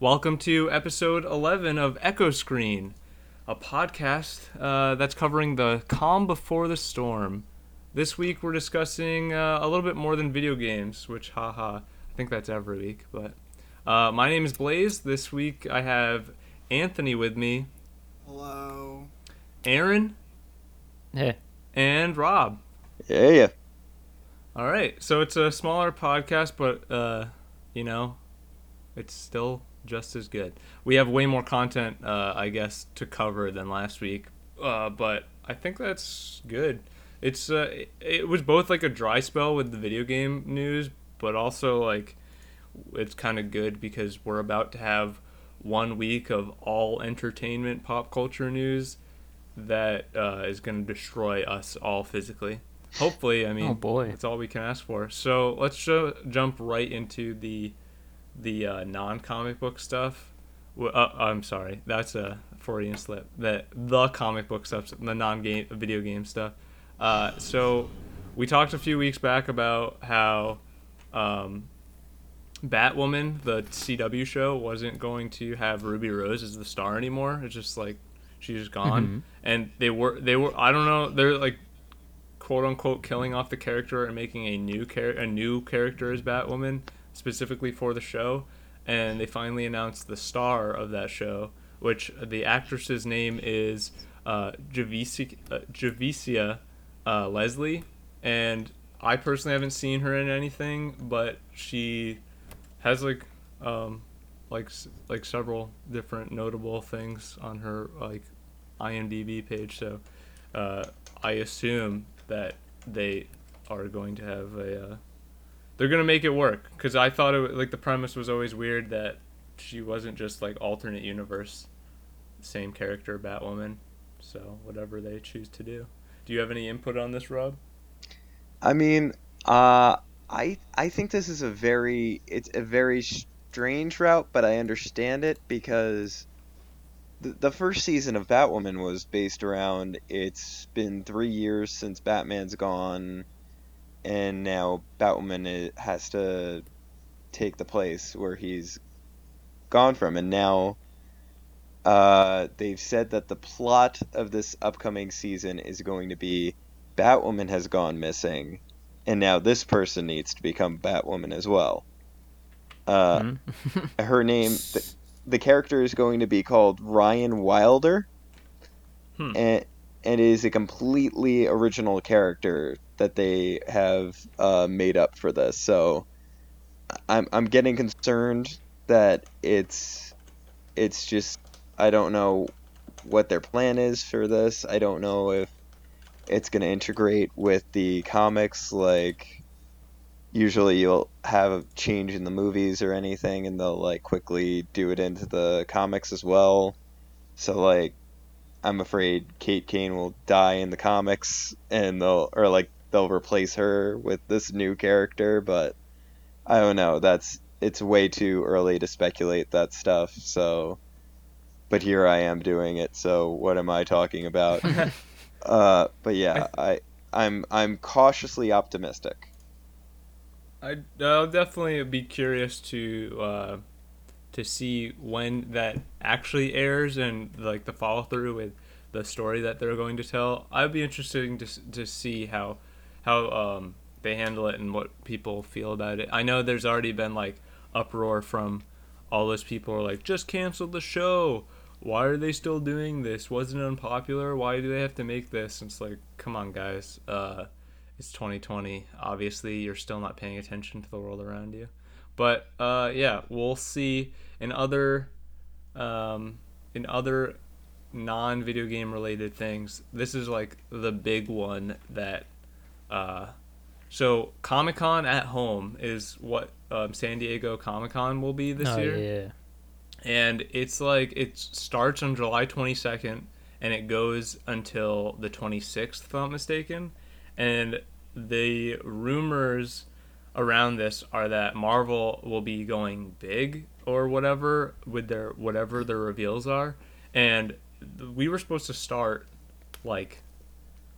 Welcome to episode 11 of Echo Screen, a podcast uh, that's covering the calm before the storm. This week we're discussing uh, a little bit more than video games, which, haha, I think that's every week. But uh, my name is Blaze. This week I have Anthony with me, Hello. Aren, Yeah. and Rob. Yeah, yeah. All right, so it's a smaller podcast, but uh, you know, it's still just as good. We have way more content, uh, I guess, to cover than last week, uh, but I think that's good. It's uh, it, it was both like a dry spell with the video game news, but also like it's kind of good because we're about to have one week of all entertainment pop culture news that uh, is going to destroy us all physically. Hopefully, I mean, Oh, boy. that's all we can ask for. So let's ju- jump right into the the uh, non comic book stuff. Uh, I'm sorry, that's a Freudian slip. The the comic book stuff, the non game video game stuff. Uh, so we talked a few weeks back about how um, Batwoman, the CW show, wasn't going to have Ruby Rose as the star anymore. It's just like she's just gone, Mhm. and they were they were I don't know they're like quote unquote killing off the character and making a new char- a new character as Batwoman specifically for the show, and they finally announced the star of that show, which the actress's name is uh, Javicia, uh, Javicia uh, Leslie, and I personally haven't seen her in anything, but she has like um like like several different notable things on her like IMDb page. So uh, I assume that they are going to have a uh, they're gonna make it work because I thought it like the premise was always weird that she wasn't just like alternate universe same character Batwoman. So whatever they choose to do. Do you have any input on this, Rob? I mean, uh, I I think this is a very it's a very strange route, but I understand it because the the first season of Batwoman was based around it's been three years since Batman's gone, and now Batwoman has to take the place where he's gone from, and now. Uh, they've said that the plot of this upcoming season is going to be Batwoman has gone missing, and now this person needs to become Batwoman as well. Uh, Mhm. her name, the, the character is going to be called Ryan Wilder, Hmm. and and is a completely original character that they have uh, made up for this. So, I'm I'm getting concerned that it's it's just I don't know what their plan is for this. I don't know if it's going to integrate with the comics like usually you'll have a change in the movies or anything and they'll like quickly do it into the comics as well so like i'm afraid kate kane will die in the comics and they'll or like they'll replace her with this new character but i don't know that's it's way too early to speculate that stuff so but here i am doing it so what am i talking about uh, but yeah, I, I'm I'm cautiously optimistic. I I'll definitely be curious to uh, to see when that actually airs and like the follow through with the story that they're going to tell. I'd be interested to to see how how um, they handle it and what people feel about it. I know there's already been like uproar from all those people are like just cancel the show. Why are they still doing this? Wasn't it unpopular? Why do they have to make this? And it's like, come on, guys. Uh, it's 2020. Obviously, you're still not paying attention to the world around you. But uh, yeah, we'll see in other um, in other non-video game related things. This is like the big one that. Uh, so Comic Con at home is what um, San Diego Comic Con will be this oh, year? yeah. and it's like it starts on July 22nd and it goes until the 26th if I'm not mistaken. And the rumors around this are that Marvel will be going big or whatever with their whatever their reveals are. And we were supposed to start like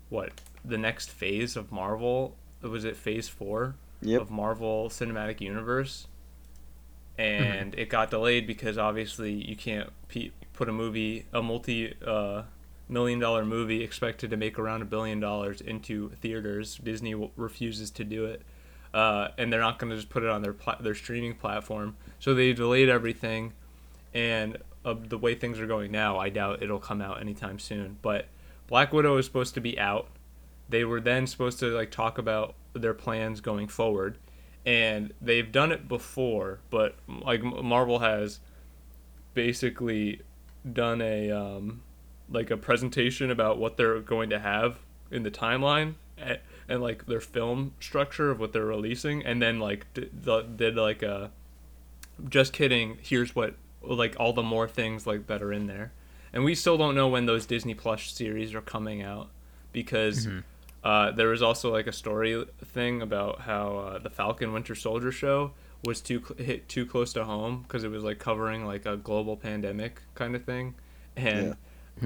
what the next phase of Marvel was it phase 4 Yep. of Marvel Cinematic Universe and it got delayed because obviously you can't pe- put a movie, a multi uh, million dollar movie expected to make around a billion dollars into theaters. Disney w- refuses to do it. Uh, and they're not going to just put it on their pla- their streaming platform. So they delayed everything, and uh, the way things are going now, I doubt it'll come out anytime soon. But Black Widow is supposed to be out. They were then supposed to like talk about their plans going forward, and they've done it before. But like Marvel has basically done a um, like a presentation about what they're going to have in the timeline and, and like their film structure of what they're releasing, and then like did, did like a just kidding. Here's what like all the more things like that are in there, and we still don't know when those Disney Plus series are coming out because. Mm-hmm. Uh, there was also like a story thing about how uh, the Falcon Winter Soldier show was too cl- hit too close to home because it was like covering like a global pandemic kind of thing, and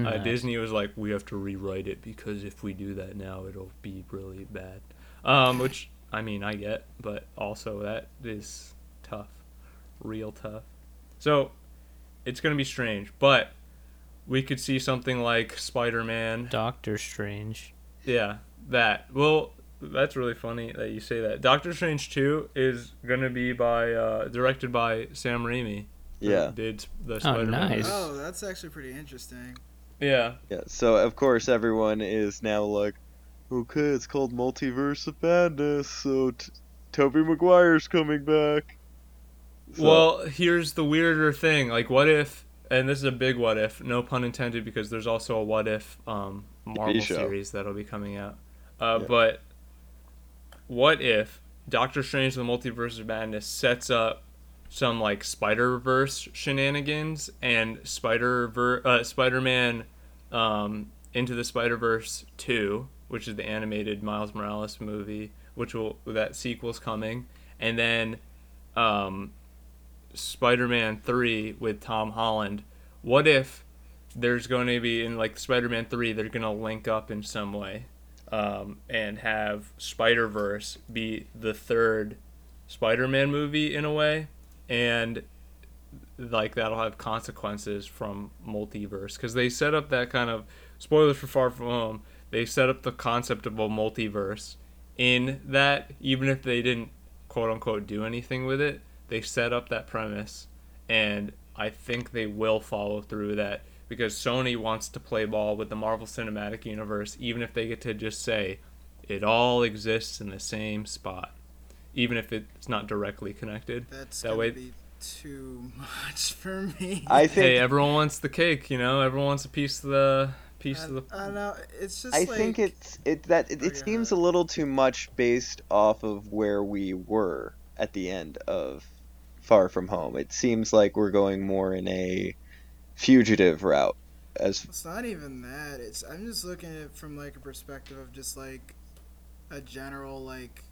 uh, Disney was like, we have to rewrite it because if we do that now, it'll be really bad. Um, which I mean, I get, but also that is tough, real tough. So it's gonna be strange, but we could see something like Spider-Man. Doctor Strange. Yeah, that. Well, that's really funny that you say that. Doctor Strange 2 is going to be by uh, directed by Sam Raimi. Yeah. Did the Spider-Man. nice. Oh, that's actually pretty interesting. Yeah. Yeah, so of course everyone is now like, okay, it's called Multiverse of Madness, so t- Tobey Maguire's coming back. So- Well, here's the weirder thing. Like, what if, and this is a big what if, no pun intended, because there's also a what if um, Marvel series that'll be coming out. Uh, Yeah. But what if Doctor Strange: The Multiverse of Madness sets up some like Spider Verse shenanigans and Spider Ver- uh, Spider Man um, into the Spider Verse two, which is the animated Miles Morales movie, which will that sequel's coming, and then um, Spider Man three with Tom Holland. What if there's going to be in like Spider Man three, they're going to link up in some way, um, and have Spider Verse be the third Spider Man movie in a way, and like that'll have consequences from multiverse because they set up that kind of spoilers for Far From Home. They set up the concept of a multiverse in that even if they didn't quote unquote do anything with it, they set up that premise, and I think they will follow through that because Sony wants to play ball with the Marvel Cinematic Universe, even if they get to just say it all exists in the same spot, even if it's not directly connected. That's That gonna way- be too much for me. I think Hey, everyone wants the cake, you know. Everyone wants a piece of the piece I, of the. I know. It's just I like think it's it that it, Oh, it yeah. seems a little too much based off of where we were at the end of Far From Home. It seems like we're going more in a fugitive route as It's not even that. It's I'm just looking at it from like a perspective of just like a general like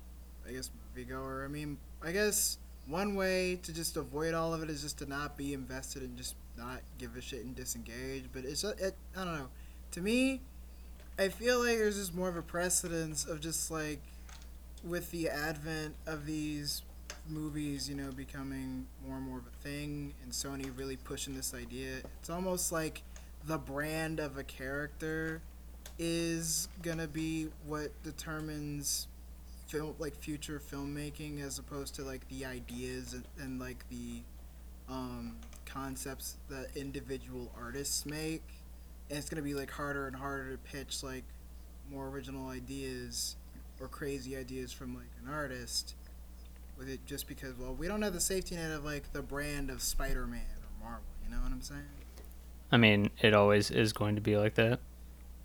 I guess moviegoer. I mean, I guess one way to just avoid all of it is just to not be invested and just not give a shit and disengage. But it's it, I don't know. To me, I feel like there's just more of a precedence of just like with the advent of these movies, you know, becoming more and more of a thing, and Sony really pushing this idea. It's almost like the brand of a character is gonna be what determines film like future filmmaking as opposed to like the ideas and, and like the um, concepts that individual artists make and it's gonna be like harder and harder to pitch like more original ideas or crazy ideas from like an artist with it just because well we don't have the safety net of like the brand of spider-man or marvel you know what i'm saying I mean, it always is going to be like that,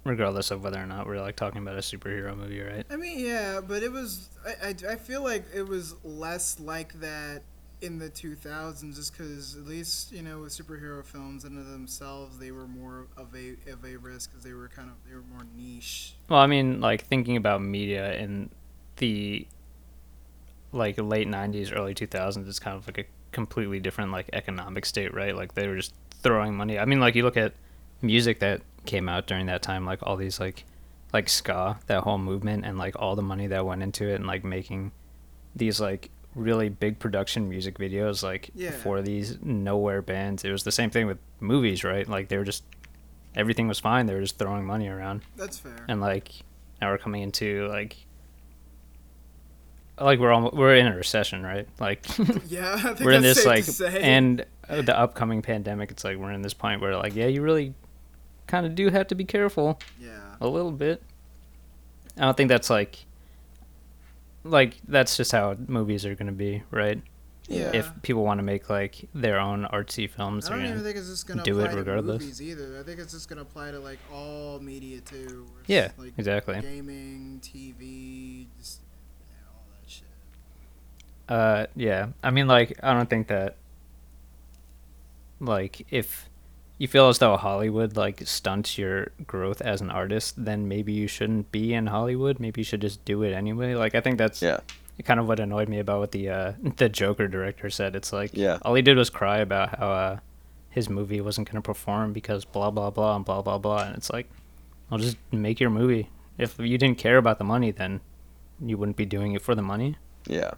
regardless of whether or not we're like talking about a superhero movie, right? I mean, yeah, but it was. I, I, I feel like it was less like that in the 2000s, just because at least you know with superhero films in and themselves, they were more of a of a risk because they were kind of they were more niche. Well, I mean, like thinking about media and the like late '90s, early 2000s, it's kind of like a completely different like economic state, right? Like they were just throwing money. I mean, like you look at music that came out during that time, like all these like like ska, that whole movement, and like all the money that went into it, and like making these like really big production music videos like Yeah. for these nowhere bands. It was the same thing with movies, right? Like they were just everything was fine. They were just throwing money around, That's fair. and like now we're coming into like like we're almost we're in a recession, right? Like yeah, I think we're in this like and the upcoming pandemic. It's like we're in this point where like yeah, you really kind of do have to be careful yeah, a little bit. I don't think that's like like that's just how movies are gonna be, right? yeah. If people want to make like their own artsy films, I don't even think it's just gonna do it apply regardless. to movies either. I think it's just gonna apply to like all media too. yeah, like exactly. gaming, TV, just yeah, all that shit. Uh, yeah. I mean, like, I don't think that, like, if you feel as though Hollywood like stunts your growth as an artist, then maybe you shouldn't be in Hollywood. Maybe you should just do it anyway. Like, I think that's Yeah. kind of what annoyed me about what the uh, the Joker director said. It's like, Yeah. all he did was cry about how uh, his movie wasn't going to perform because blah blah blah and blah blah blah, and it's like, I'll just make your movie. If you didn't care about the money, then you wouldn't be doing it for the money. Yeah.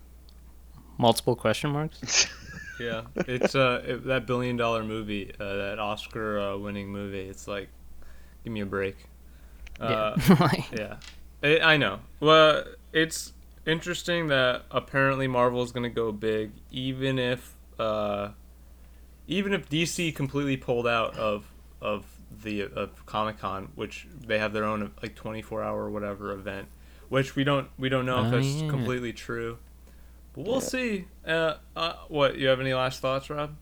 Multiple question marks. Yeah, it's uh it, that billion dollar movie, uh, that Oscar uh, winning movie. It's like, give me a break. Uh, yeah. Yeah, I I know. Well, it's interesting that apparently Marvel is gonna go big, even if uh, even if DC completely pulled out of of the of Comic Con, which they have their own like twenty four hour whatever event, which we don't we don't know if Oh, that's yeah. completely true. But we'll Yeah. see. Uh, uh, what you have any last thoughts, Rob?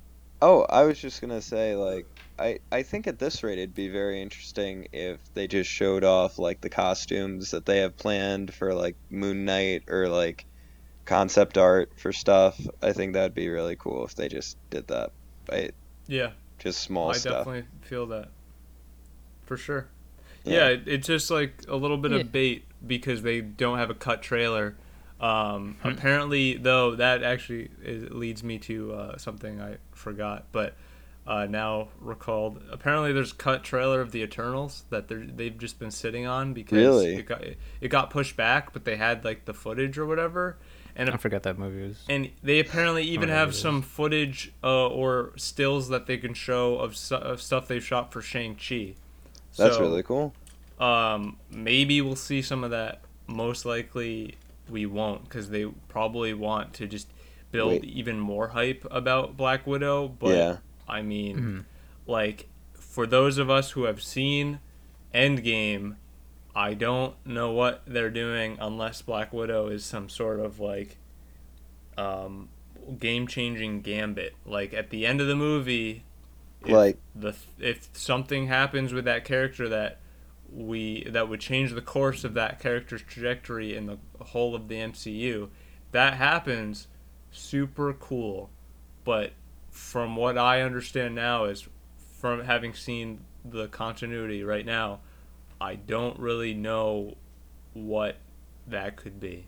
Oh, I was just gonna say, like, I I think at this rate it'd be very interesting if they just showed off like the costumes that they have planned for like Moon Knight or like concept art for stuff. I think that'd be really cool if they just did that. Right? Yeah, Just small I stuff. I definitely feel that. For sure. Yeah. Yeah, it, it's just like a little bit Yeah. of bait because they don't have a cut trailer. Um, Hmm. apparently, though, that actually is, leads me to uh, something I forgot, but uh, now recalled. Apparently, there's cut trailer of the Eternals that they're, they've just been sitting on because Really? it got it got pushed back, but they had like the footage or whatever, and I forgot that movie was. and they apparently even have some footage uh, or stills that they can show of, su- of stuff they've shot for Shang Chi. That's So, really cool. Um, maybe we'll see some of that. Most likely, we won't because they probably want to just build Wait. even more hype about Black Widow. But yeah. I mean, Mhm. like for those of us who have seen Endgame, I don't know what they're doing unless Black Widow is some sort of like um, game-changing gambit. Like at the end of the movie, if Like- the if something happens with that character that we that would change the course of that character's trajectory in the whole of the MCU, that happens, super cool. But from what I understand now is from having seen the continuity right now, I don't really know what that could be.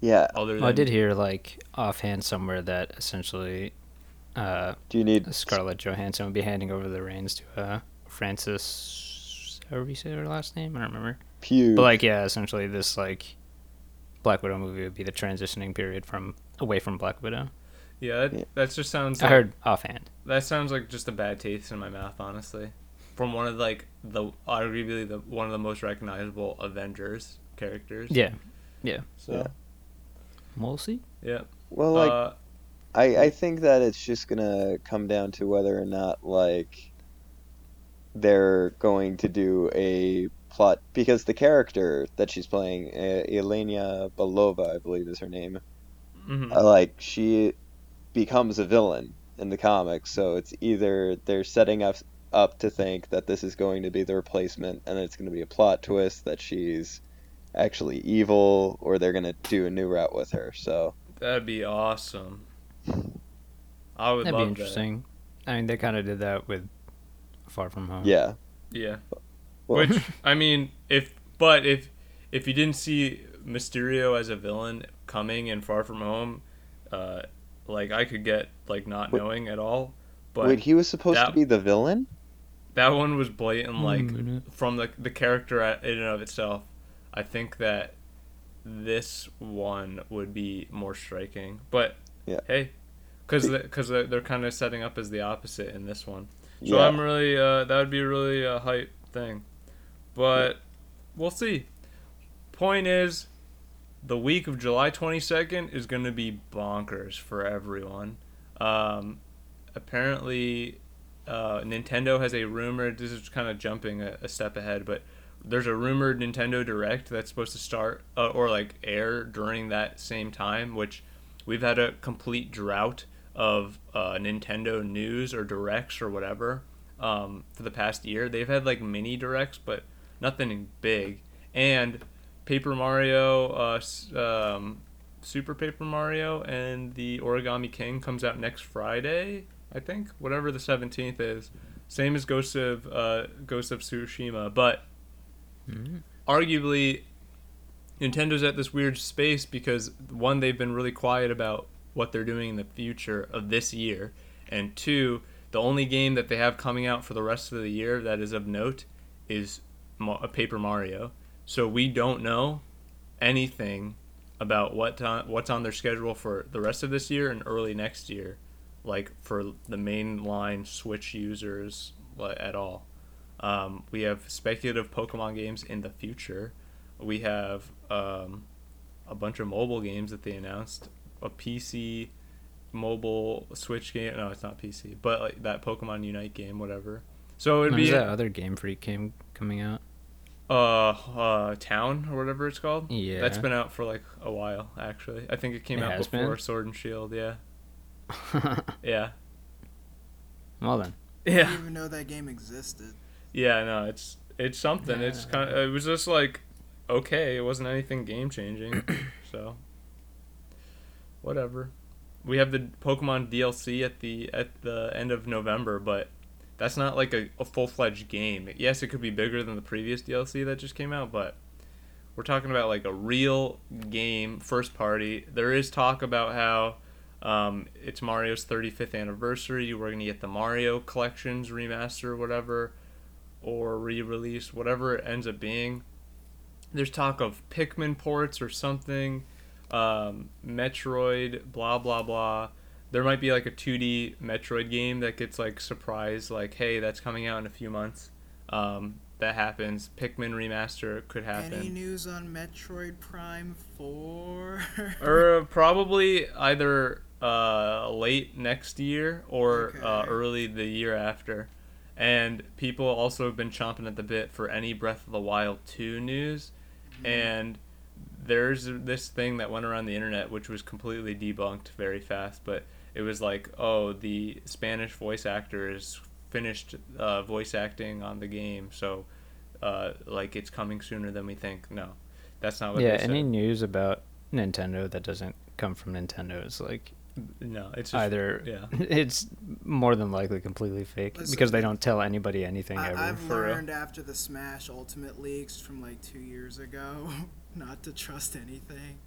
Yeah. Other than Well, I did hear like offhand somewhere that essentially uh, Do you need Scarlett Johansson would be handing over the reins to uh, Francis. However you say her last name, I don't remember. Pugh? But like, yeah, essentially this like Black Widow movie would be the transitioning period from away from Black Widow. yeah, that, Yeah. that just sounds. I Like, heard offhand. that sounds like just a bad taste in my mouth, honestly. From one of like the arguably the one of the most recognizable Avengers characters. Yeah, So Yeah. we'll see. yeah. well, like uh, I, I think that it's just gonna come down to whether or not like they're going to do a plot because the character that she's playing, uh, Elena Belova, I believe is her name, mhm. uh, like she becomes a villain in the comics. So it's either they're setting us up to think that this is going to be the replacement, and it's going to be a plot twist that she's actually evil, or they're going to do a new route with her. So That'd be awesome. I would That'd be love interesting. I mean, they kind of did that with Far From Home. yeah. Yeah. Well- Which I mean, if but if if you didn't see Mysterio as a villain coming in Far From Home, uh, like I could get like not Wait- knowing at all. But Wait, he was supposed to be the villain? that one was blatant, like minute. from the the character in and of itself. I think that this one would be more striking. But Yeah. hey, because because they're kind of setting up as the opposite in this one. So yeah. I'm really uh, that would be a really a hype thing, but we'll see. Point is, the week of July 22nd is going to be bonkers for everyone. Um, apparently, uh, Nintendo has a rumor. This is kind of jumping a, a step ahead, but there's a rumored Nintendo Direct that's supposed to start uh, or like air during that same time, which we've had a complete drought of uh, Nintendo news or directs or whatever um, for the past year. They've had like mini directs, but nothing big. And Paper Mario, uh, um, Super Paper Mario, and the Origami King comes out next Friday, I think, whatever the seventeenth is. Same as Ghost of uh, Ghost of Tsushima, but arguably Nintendo's at this weird space because one, they've been really quiet about what they're doing in the future of this year, and two, the only game that they have coming out for the rest of the year that is of note is Ma- uh, Paper Mario. So we don't know anything about what what's on their schedule for the rest of this year and early next year, like for the mainline Switch users at all. Um, we have speculative Pokemon games in the future. We have um, a bunch of mobile games that they announced. A PC, mobile Switch game. No, it's not PC, but like that Pokemon Unite game, whatever. So it'd When's be that other Game Freak game coming out? uh, uh, Town or whatever it's called. Yeah. That's been out for like a while, actually. I think it came It out before been? Sword and Shield. Yeah. Yeah. well then. Yeah. I didn't even know that game existed. Yeah, no, it's it's something. It's kind of it was just like okay, it wasn't anything game changing. so whatever. We have the Pokemon DLC at the at the end of November, but that's not like a, a full fledged game. Yes, it could be bigger than the previous DLC that just came out, but we're talking about like a real game, first party. There is talk about how um, it's Mario's 35th anniversary. We're gonna get the Mario collections remaster, whatever, or re-release, whatever it ends up being. There's talk of Pikmin ports or something, um, Metroid, blah blah blah. There might be like a 2D Metroid game that gets like surprised, like hey, that's coming out in a few months. Um, that happens. Pikmin remaster could happen. Any news on Metroid Prime 4? or probably either uh, late next year or uh, early the year after. And people also have been chomping at the bit for any Breath of the Wild 2 news. And there's this thing that went around the internet which was completely debunked very fast, but it was like, oh, the Spanish voice actor is finished uh, voice acting on the game, so uh, like it's coming sooner than we think. No, that's not what yeah, any news about Nintendo that doesn't come from Nintendo is like No, it's just, either yeah. it's more than likely completely fake Listen, because they don't tell anybody anything I, ever. I've for real. learned after the Smash Ultimate leaks from like two years ago not to trust anything.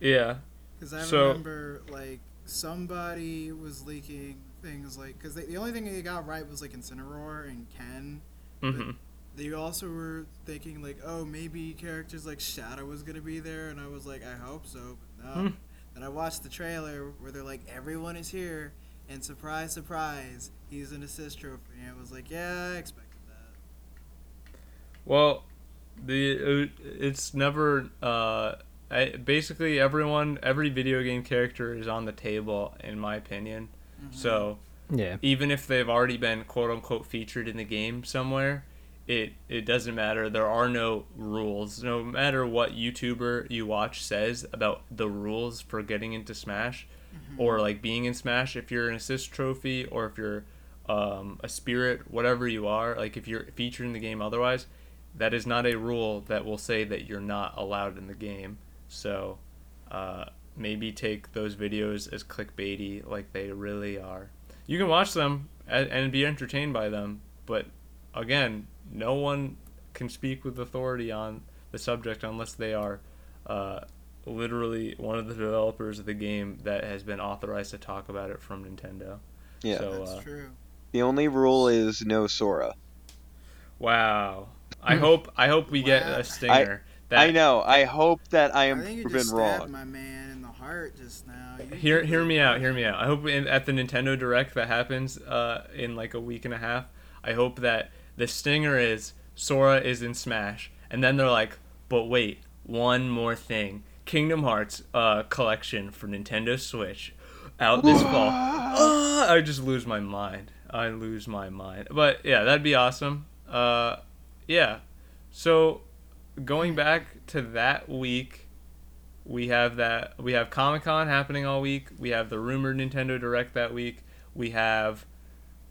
Yeah. Because I So- remember like somebody was leaking things like because the only thing they got right was like Incineroar and Ken. hmm They also were thinking like, oh, maybe characters like Shadow was gonna be there, and I was like, I hope so, but no. Hmm. Then I watched the trailer where they're like, everyone is here, and surprise, surprise, he's an assist trophy. And I was like, yeah, I expected that. Well, the uh, it's never uh, I, basically everyone every video game character is on the table in my opinion. So yeah, even if they've already been quote unquote featured in the game somewhere, it it doesn't matter. There are no rules. No matter what YouTuber you watch says about the rules for getting into Smash or like being in Smash, if you're an assist trophy or if you're um, a spirit, whatever you are, like if you're featured in the game otherwise, that is not a rule that will say that you're not allowed in the game. So uh, maybe take those videos as clickbaity like they really are. You can watch them and, and be entertained by them, but again, no one can speak with authority on the subject unless they are uh, literally one of the developers of the game that has been authorized to talk about it from Nintendo. Yeah. So, That's uh, true. The only rule is no Sora. Wow. I hope I hope we get a stinger. that I know. I hope that I I am think you proven just stabbed wrong. my man in the heart just now. You hear hear me out hear me out i hope in, at the nintendo direct that happens uh, in like a week and a half i hope that the stinger is sora is in smash. And then they're like but wait one more thing. Kingdom hearts uh, collection for nintendo switch out this fall. Ah, i just lose my mind. I lose my mind. But yeah that'd be awesome. Uh, yeah. So going back to that week we have that we have Comic Con happening all week. We have the rumored Nintendo Direct that week. We have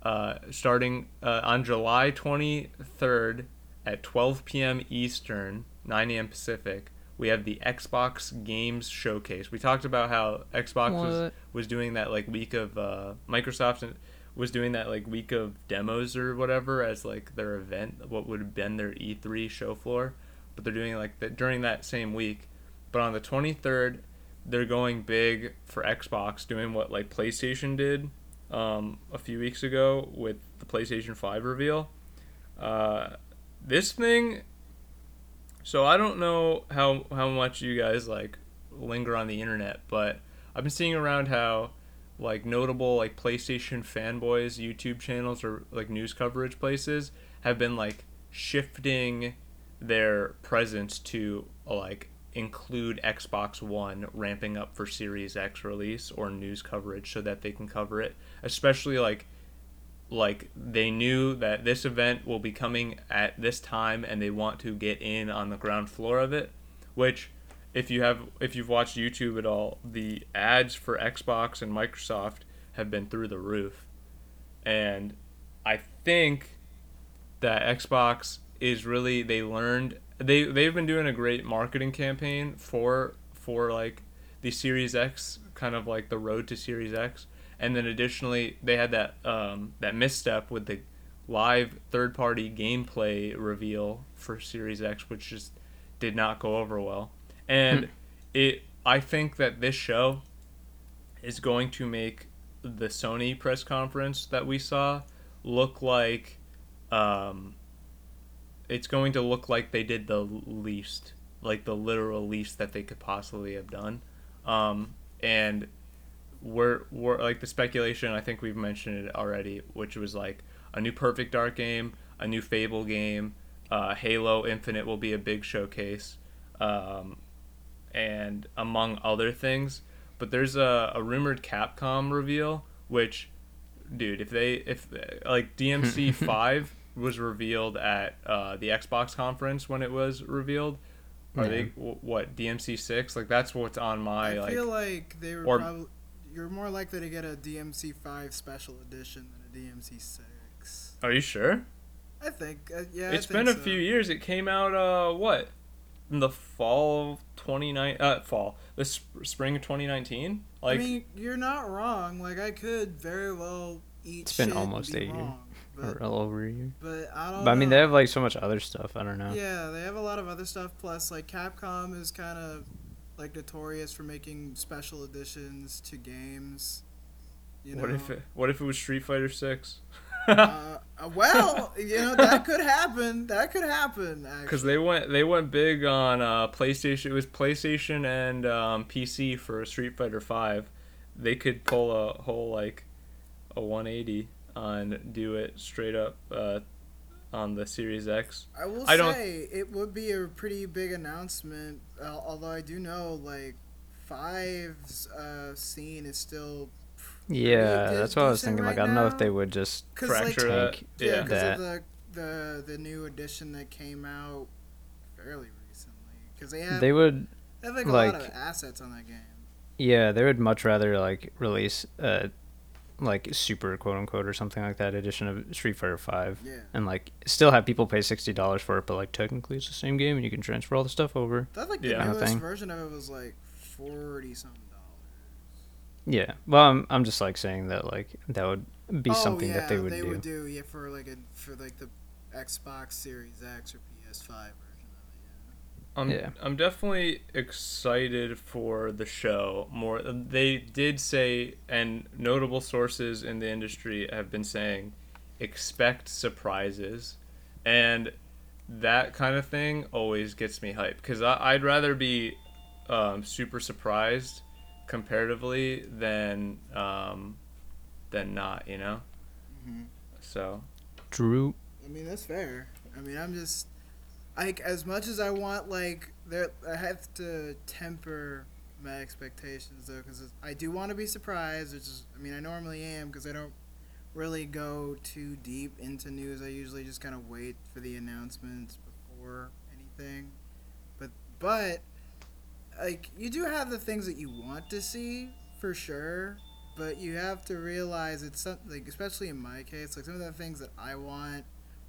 uh, starting uh, on July 23rd at 12 p.m. Eastern, 9 a.m. Pacific. We have the Xbox Games Showcase. We talked about how Xbox was, was doing that like week of uh, Microsoft was doing that like week of demos or whatever as like their event, what would have been their E3 show floor. But they're doing like that during that same week. But on the 23rd, they're going big for Xbox, doing what like PlayStation did um, a few weeks ago with the PlayStation 5 reveal. Uh, this thing. So I don't know how how much you guys like linger on the internet, but I've been seeing around how like notable like PlayStation fanboys YouTube channels or like news coverage places have been like shifting their presence to like include Xbox One ramping up for Series X release or news coverage so that they can cover it, especially like like they knew that this event will be coming at this time and they want to get in on the ground floor of it, which if you have if you've watched YouTube at all, the ads for Xbox and Microsoft have been through the roof. And I think that Xbox is really they learned they they've been doing a great marketing campaign for for like the Series X kind of like the road to Series X. And then additionally they had that um, that misstep with the live third party gameplay reveal for Series X which just did not go over well. And it I think that this show is going to make the Sony press conference that we saw look like um, it's going to look like they did the least, like the literal least that they could possibly have done. Um, and we're, we're like the speculation, I think we've mentioned it already, which was like a new Perfect Dark game, a new Fable game, uh, Halo Infinite will be a big showcase, um, and among other things. But there's a, a rumored Capcom reveal, which, dude, if they if like DMC five was revealed at uh, the Xbox conference when it was revealed. Are Yeah. they what DMC six? Like that's what's on my I like. feel like they were or- probably. You're more likely to get a DMC five special edition than a DMC six. Are you sure? I think. Uh, yeah. It's I been a so. few years. It came out uh what? In the fall of 29 uh fall. The sp- spring of 2019? Like I mean, you're not wrong. Like I could very well eat. It's been shit and almost be a year. wrong, or But, a little over a year. but I don't. But I mean, they have like so much other stuff. I don't know. Yeah, they have a lot of other stuff. Plus, like Capcom is kind of like notorious for making special editions to games. You know. what if it what if it was Street Fighter 6? uh, uh, well, you know that could happen. That could happen. Because they went they went big on uh, PlayStation. It was PlayStation and um, PC for Street Fighter Five. They could pull a whole like a 180 on do it straight up uh, on the Series X. I will I don't- say it would be a pretty big announcement. Uh, although I do know like Five's uh, scene is still Yeah, Pretty that's what I was decent thinking. Like, right I don't know if they would just because like Fracture that. yeah, Yeah. because that. of the the the new edition that came out fairly recently. Because they have They would, they have like a lot of assets on that game. yeah, they would much rather like release a like super quote unquote or something like that edition of Street Fighter Five, Yeah, and like still have people pay sixty dollars for it, but like technically it's the same game and you can transfer all the stuff over. that like the Yeah. Newest thing. version of it was like forty something dollars. Yeah, well, I'm I'm just like saying that like that would be oh, something that they would Oh, they do. would do yeah for like a for like the Xbox Series X or PS5 version of it. I'm Yeah. I'm definitely excited for the show. More they did say and notable sources in the industry have been saying expect surprises. And that kind of thing always gets me hyped because I'd rather be um, super surprised comparatively than um, than not, you know. hmm So Drew. I mean, that's fair. I mean, I'm just like as much as I want like there I have to temper my expectations though cuz I do want to be surprised, which is I mean, I normally am cuz I don't really go too deep into news. I usually just kind of wait for the announcements before anything. But but like you do have the things that you want to see for sure, but you have to realize it's something like especially in my case, like some of the things that I want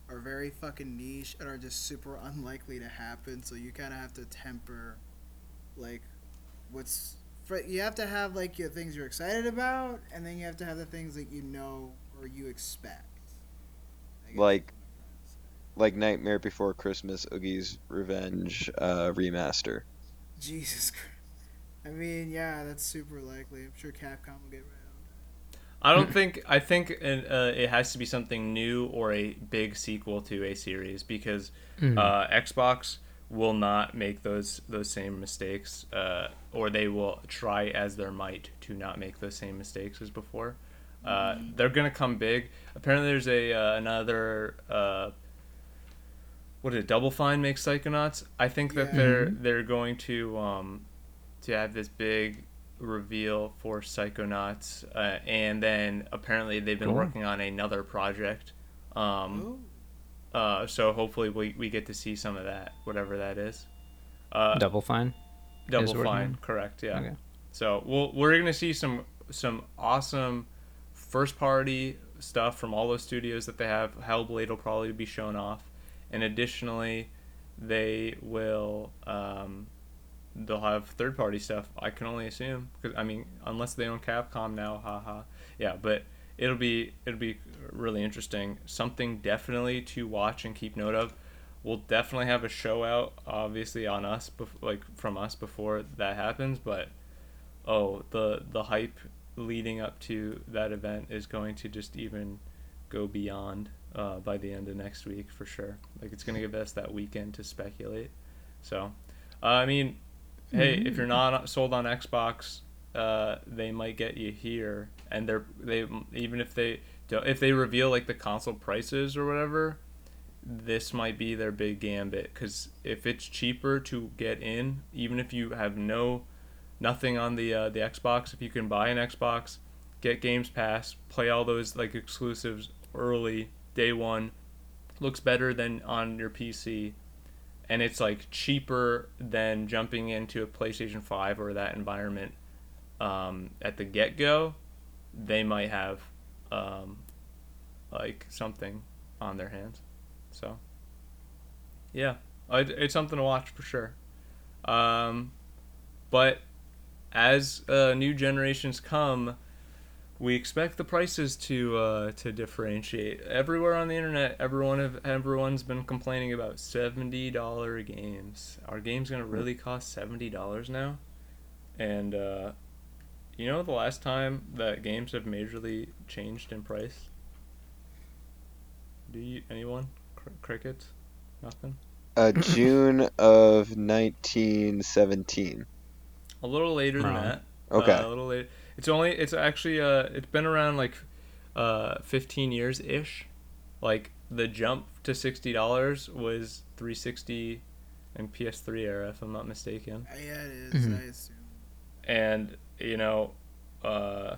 are very fucking niche and are just super unlikely to happen. So you kind of have to temper, like, what's for, you have to have like your things you're excited about, and then you have to have the things that you know or you expect. Like like Nightmare Before Christmas, Oogie's Revenge uh, remaster. Jesus Christ. I mean, yeah, that's super likely. I'm sure Capcom will get right I don't think I think it, uh, it has to be something new or a big sequel to a series because Mm. uh, Xbox will not make those those same mistakes, uh, or they will try as their might to not make those same mistakes as before. Uh, they're gonna come big. Apparently, there's a uh, another uh, what is it? Double Fine make Psychonauts. I think that Yeah. they're they're going to um, to have this big reveal for Psychonauts, uh, and then apparently they've been Cool. working on another project. Um, uh, so hopefully we, we get to see some of that, whatever that is. Uh, Double Fine. double fine, on? correct? Yeah. Okay. So we'll, we're gonna see some some awesome first party stuff from all those studios that they have. Hellblade will probably be shown off, and additionally, they will um, they'll have third party stuff. I can only assume because I mean unless they own Capcom now, haha. Yeah, but it'll be it'll be really interesting. Something definitely to watch and keep note of. We'll definitely have a show out, obviously on us, bef- like from us before that happens. But oh, the the hype leading up to that event is going to just even go beyond uh, by the end of next week for sure. Like it's gonna give us that weekend to speculate. So, uh, I mean, hey, if you're not sold on Xbox, uh, they might get you here, and they're they even if they don't, if they reveal like the console prices or whatever, this might be their big gambit because if it's cheaper to get in, even if you have no nothing on the uh, the Xbox, if you can buy an Xbox, get Games Pass, play all those like exclusives early day one, looks better than on your PC, and it's like cheaper than jumping into a PlayStation Five or that environment um, at the get go. They might have um, like something on their hands. So, yeah, it- it's something to watch for sure. Um, but as uh, new generations come, we expect the prices to uh, to differentiate. Everywhere on the internet, everyone have, everyone's been complaining about seventy dollar games. Our game's gonna really cost seventy dollars now, and uh, you know the last time that games have majorly changed in price. Do you anyone Cr- crickets? Nothing. Uh, June of 1917. A little later than that. Okay. Uh, a little late. It's only. It's actually. Uh, it's been around like, uh, fifteen years ish. Like the jump to sixty dollars was three sixty, and PS3 era, if I'm not mistaken. yeah, it is, Mhm. I assume. And you know, uh,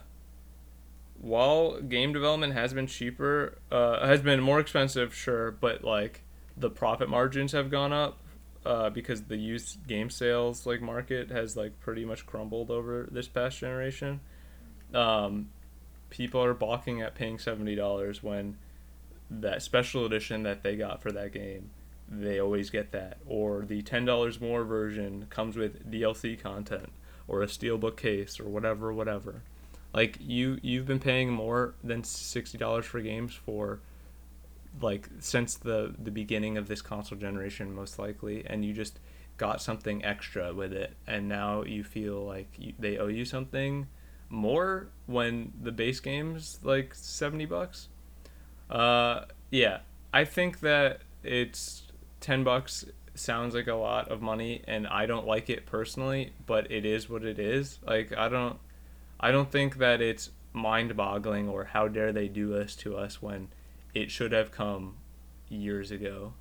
while game development has been cheaper, uh, has been more expensive, sure, but like the profit margins have gone up. Uh, because the used game sales like market has like pretty much crumbled over this past generation, um, people are balking at paying seventy dollars when that special edition that they got for that game, they always get that, or the ten dollars more version comes with DLC content or a steelbook case or whatever, whatever. Like you, you've been paying more than sixty dollars for games for like since the the beginning of this console generation, most likely, and you just got something extra with it, and now you feel like you, they owe you something more when the base game's like seventy bucks. Uh, yeah, I think that it's ten bucks sounds like a lot of money, and I don't like it personally, but it is what it is. Like I don't, I don't think that it's mind-boggling or how dare they do this to us when it should have come years ago,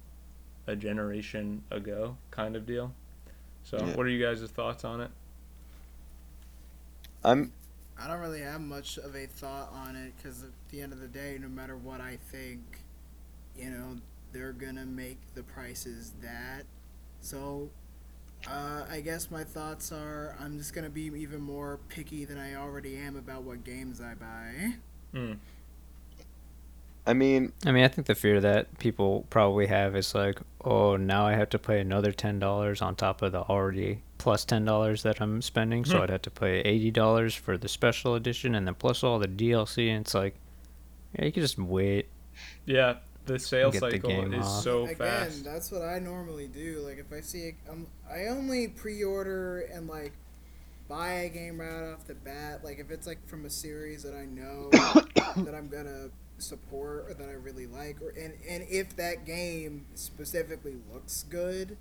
a generation ago, kind of deal. So, Yeah. what are you guys' thoughts on it? I'm I don't really have much of a thought on it because at the end of the day, no matter what I think, you know, they're gonna make the prices that. So, uh, I guess my thoughts are I'm just gonna be even more picky than I already am about what games I buy. Mm. I mean, I mean, I think the fear that people probably have is like, oh, now I have to pay another ten dollars on top of the already plus ten dollars that I'm spending, so Hmm. I'd have to pay eighty dollars for the special edition and then plus all the DLC. And it's like, yeah, you can just wait. Yeah, the sales Get the cycle game is off. so Again, fast. that's what I normally do. Like if I see, a, um, I only pre-order and like buy a game right off the bat. Like if it's like from a series that I know that I'm gonna support or that I really like, or and and if that game specifically looks good.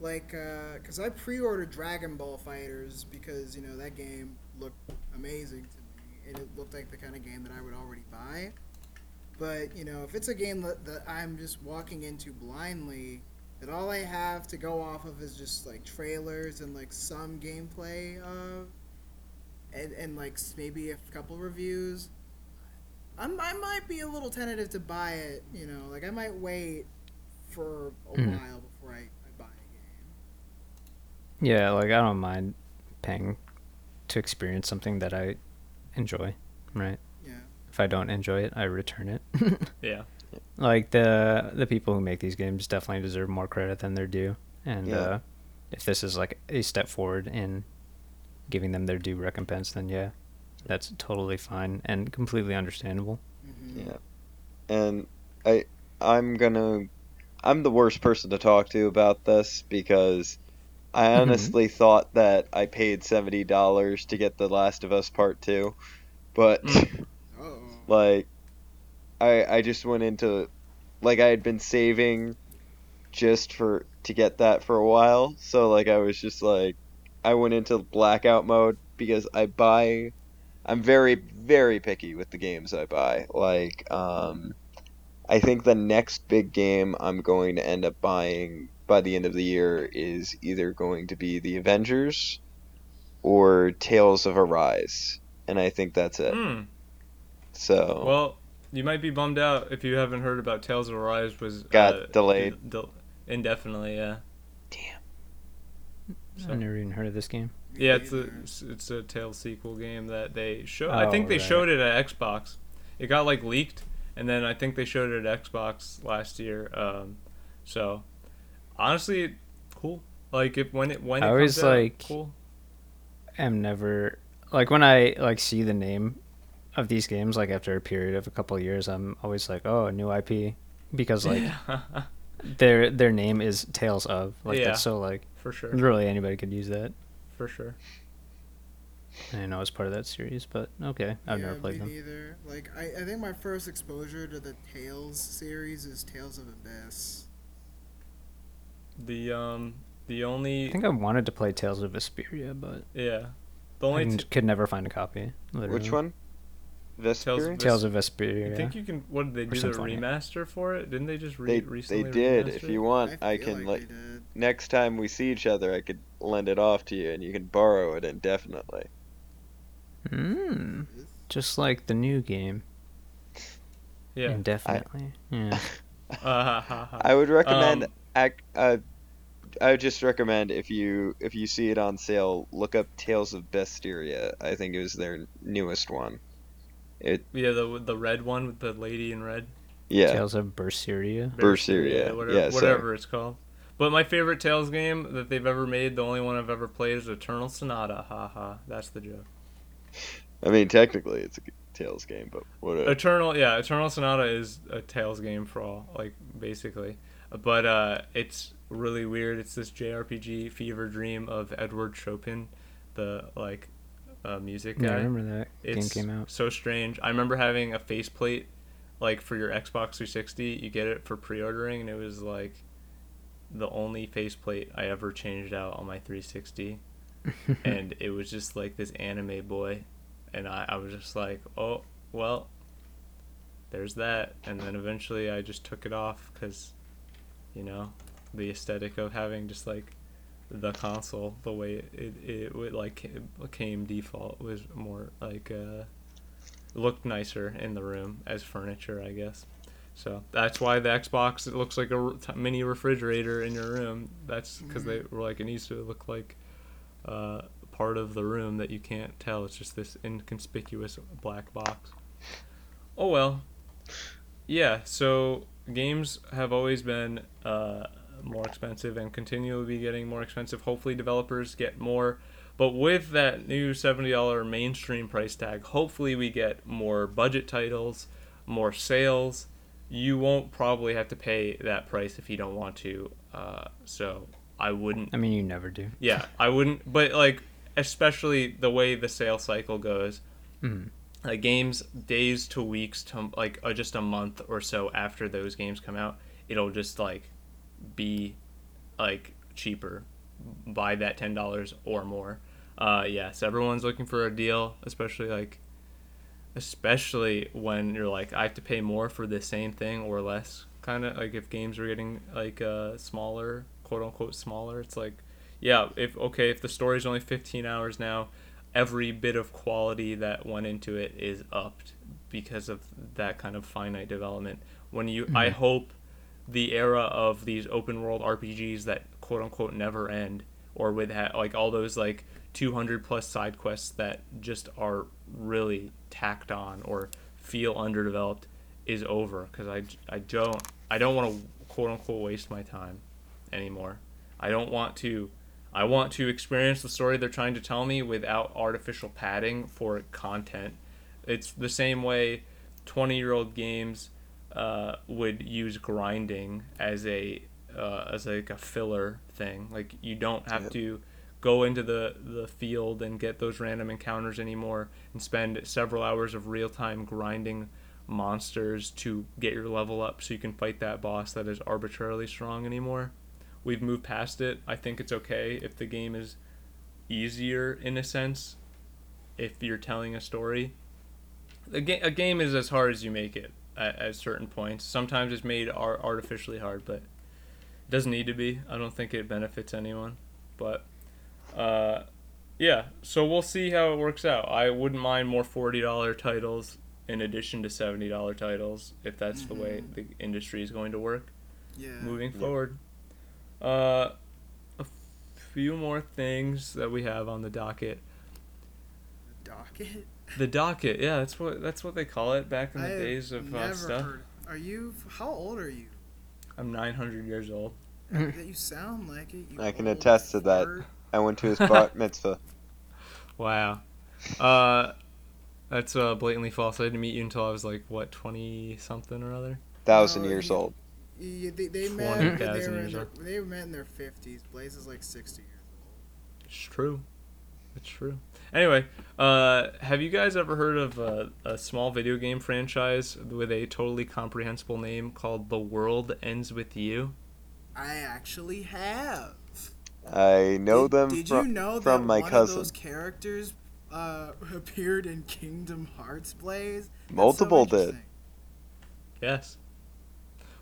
Like, uh, cause I pre-ordered Dragon Ball FighterZ because you know that game looked amazing to me, and it looked like the kind of game that I would already buy. But you know, if it's a game that, that I'm just walking into blindly, that all I have to go off of is just like trailers and like some gameplay of, and and like maybe a couple reviews. I'm, I might be a little tentative to buy it. You know, like I might wait for a Mhm. while before I, I buy a game. Yeah, like I don't mind paying to experience something that I enjoy, right? Yeah. If I don't enjoy it, I return it. Yeah. like the the people who make these games definitely deserve more credit than they're due and Yeah. uh, if this is like a step forward in giving them their due recompense then yeah that's totally fine and completely understandable hmm Yeah. And I I'm gonna I'm the worst person to talk to about this because I Mhm. honestly thought that I paid seventy dollars to get The Last of Us Part Two. But Mm. Oh. like I I just went into like I had been saving just for to get that for a while. So like I was just like I went into blackout mode because I buy I'm very very picky with the games I buy. Like um I think the next big game I'm going to end up buying by the end of the year is either going to be The Avengers or Tales of Arise. And I think that's it. Hmm. So Well, you might be bummed out if you haven't heard about Tales of Arise was Got uh, delayed. del- indefinitely. Yeah. So- i've never even heard of this game Me Yeah, it's a it's- a Tales sequel game that they show. I think Oh, they right. showed it at Xbox. It got like leaked, and then I think they showed it at Xbox last year. Um, so honestly, cool. Like if when it when it I comes always, out, like- cool. i'm never like when i like see the name of these games like after a period of a couple of years i'm always like oh a new ip because like yeah, their their name is tales of like Yeah. that's so like for sure, really anybody could use that for sure. I didn't know it was part of that series, but okay. I've yeah, never played me them. neither. Like I, I think my first exposure to the Tales series is Tales of Abyss. The um the only I think I wanted to play Tales of Vesperia, but yeah the I only n- t- could never find a copy. Literally. Which one? Vesperia? Tales of Vesperia. I think you can. What did they do? The Symphonia. remaster for it? Didn't they just re- They recently? they did. If you want, I, I, can like, like next time we see each other, I could lend it off to you, and you can borrow it indefinitely. Mm, just like the new game. Yeah. Indefinitely. yeah. Ha, ha, ha. I would recommend. Um, ac uh, I would just recommend if you if you see it on sale, look up Tales of Bestiria. I think it was their newest one. It Yeah, the the red one with the lady in red. yeah. Tales of Berseria. Berseria, whatever, yeah, whatever it's called. But my favorite Tales game that they've ever made, the only one I've ever played, is Eternal Sonata. Ha ha. That's the joke. I mean, technically, it's a Tales game, but whatever. Eternal, yeah, Eternal Sonata is a Tales game for all, like basically. But uh, it's really weird. It's this JRPG fever dream of Edward Chopin, the like uh, music guy. Yeah, I remember that It's game came out. so strange. I remember having a faceplate, like for your Xbox 360. You get it for pre-ordering, and it was like, the only faceplate I ever changed out on my 360, and it was just like this anime boy, and I, I was just like, oh well, there's that, and then eventually I just took it off because, you know, the aesthetic of having just like the console the way it it, it like came default was more like uh looked nicer in the room as furniture i guess. So that's why the xbox it looks like a mini refrigerator in your room. That's because they were like it needs to look like uh part of the room that you can't tell. It's just this inconspicuous black box. Oh well. Yeah so games have always been uh more expensive and continually be getting more expensive. Hopefully, developers get more. But with that new $70 mainstream price tag, hopefully, we get more budget titles, more sales. You won't probably have to pay that price if you don't want to. Uh, so, I wouldn't. I mean, you never do. Yeah, I wouldn't. But, like, especially the way the sale cycle goes. Mhm. Like games days to weeks to like uh, just a month or so after those games come out, it'll just like be like cheaper. Buy that ten dollars or more. Uh yeah so everyone's looking for a deal especially like especially when you're like i have to pay more for the same thing or less kind of like if games are getting like uh smaller quote unquote smaller it's like yeah if okay if the story's only 15 hours now every bit of quality that went into it is upped because of that kind of finite development. When you i hope the era of these open world RPGs that quote unquote never end, or with ha- like all those like 200 plus side quests that just are really tacked on or feel underdeveloped, is over. Because I, I don't I don't want to quote unquote waste my time anymore. I don't want to. I want to experience the story they're trying to tell me without artificial padding for content. It's the same way 20 year old games uh, would use grinding as a uh, as like a filler thing. Like you don't have Yep. to go into the the field and get those random encounters anymore and spend several hours of real time grinding monsters to get your level up so you can fight that boss that is arbitrarily strong anymore. We've moved past it. I think it's okay if the game is easier in a sense if you're telling a story. A, ga- a game is as hard as you make it at, at certain points. Sometimes it's made ar- artificially hard, but it doesn't need to be. I don't think it benefits anyone. But uh, yeah, so we'll see how it works out. I wouldn't mind more forty dollar titles in addition to seventy dollar titles if that's the way the industry is going to work Yeah. moving Yeah. forward. Uh, a few more things that we have on the docket. Docket. The docket, yeah, that's what that's what they call it back in the I days of never uh, stuff. heard. Are you? How old are you? I'm 900 years old. that you sound like it. You I can attest to that. fart. I went to his bar mitzvah. Wow. Uh, that's uh, blatantly false. I didn't meet you until I was like what 20 something or other. Thousand Oh, years you- old. Yeah, they, they met. 20,000 they, were in years their, old. they met in their fifties. Blaze is like sixty years old. It's true. It's true. Anyway, uh, have you guys ever heard of a, a small video game franchise with a totally comprehensible name called The World Ends with You? I actually have. I know did, them Did from, you know from that my one cousin. of those characters uh, appeared in Kingdom Hearts Blaze? That's so Multiple did. Yes.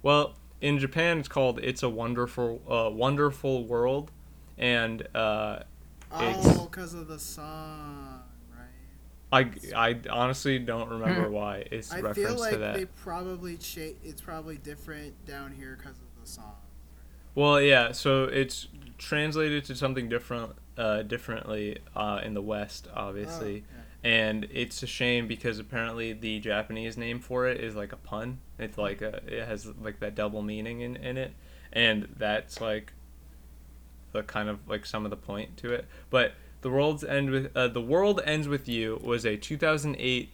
Well, in Japan, it's called "It's a Wonderful uh, Wonderful World," and uh, It's- Oh, because of the song, right? I, I honestly don't remember why it's I reference feel like to that. they probably cha- It's probably different down here because of the song. Well, yeah. So it's translated to something different, uh, differently uh, in the West, obviously, Oh, and it's a shame because apparently the Japanese name for it is like a pun. It's like a, it has like that double meaning in in it, and that's like the kind of like some of the point to it. But the world's end with uh, the world ends with you was a 2008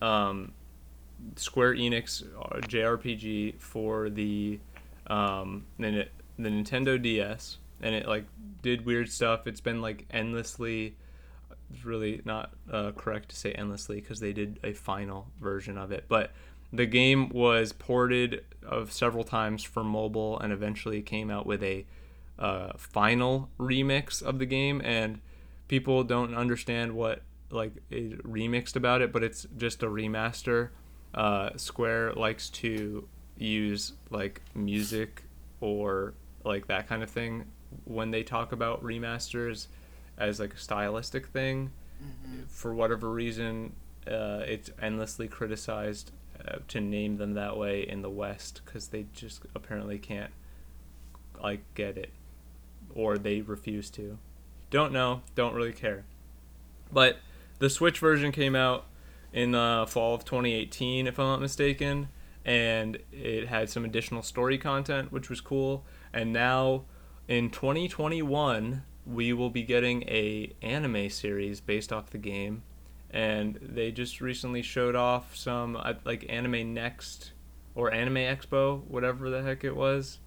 um, Square Enix uh, JRPG for the um, the, the Nintendo DS, and it like did weird stuff. It's been like endlessly. It's really not uh, correct to say endlessly because they did a final version of it, but the game was ported of several times for mobile and eventually came out with a uh, final remix of the game, and people don't understand what like is remixed about it, but it's just a remaster. Uh, Square likes to use like music or like that kind of thing when they talk about remasters as like a stylistic thing. For whatever reason, uh, it's endlessly criticized uh, to name them that way in the West because they just apparently can't like get it, or they refuse to. Don't know. Don't really care. But the Switch version came out in the fall of 2018, if I'm not mistaken, and it had some additional story content, which was cool. And now in 2021, we will be getting a anime series based off the game, and they just recently showed off some uh, like Anime Next or Anime Expo, whatever the heck it was.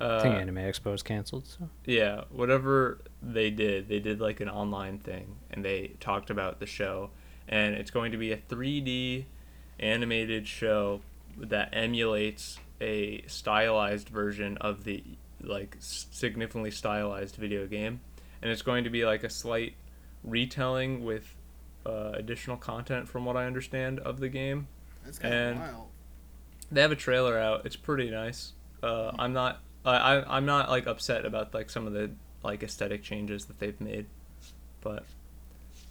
Uh, I think Anime Expo is canceled. So yeah, whatever they did, they did like an online thing and they talked about the show. And it's going to be a 3D animated show that emulates a stylized version of the like significantly stylized video game. And it's going to be like a slight retelling with uh, additional content from what I understand of the game That's kind And- of wild. they have a trailer out. It's pretty nice. Uh, I'm not. I, I I'm not like upset about like some of the like aesthetic changes that they've made, but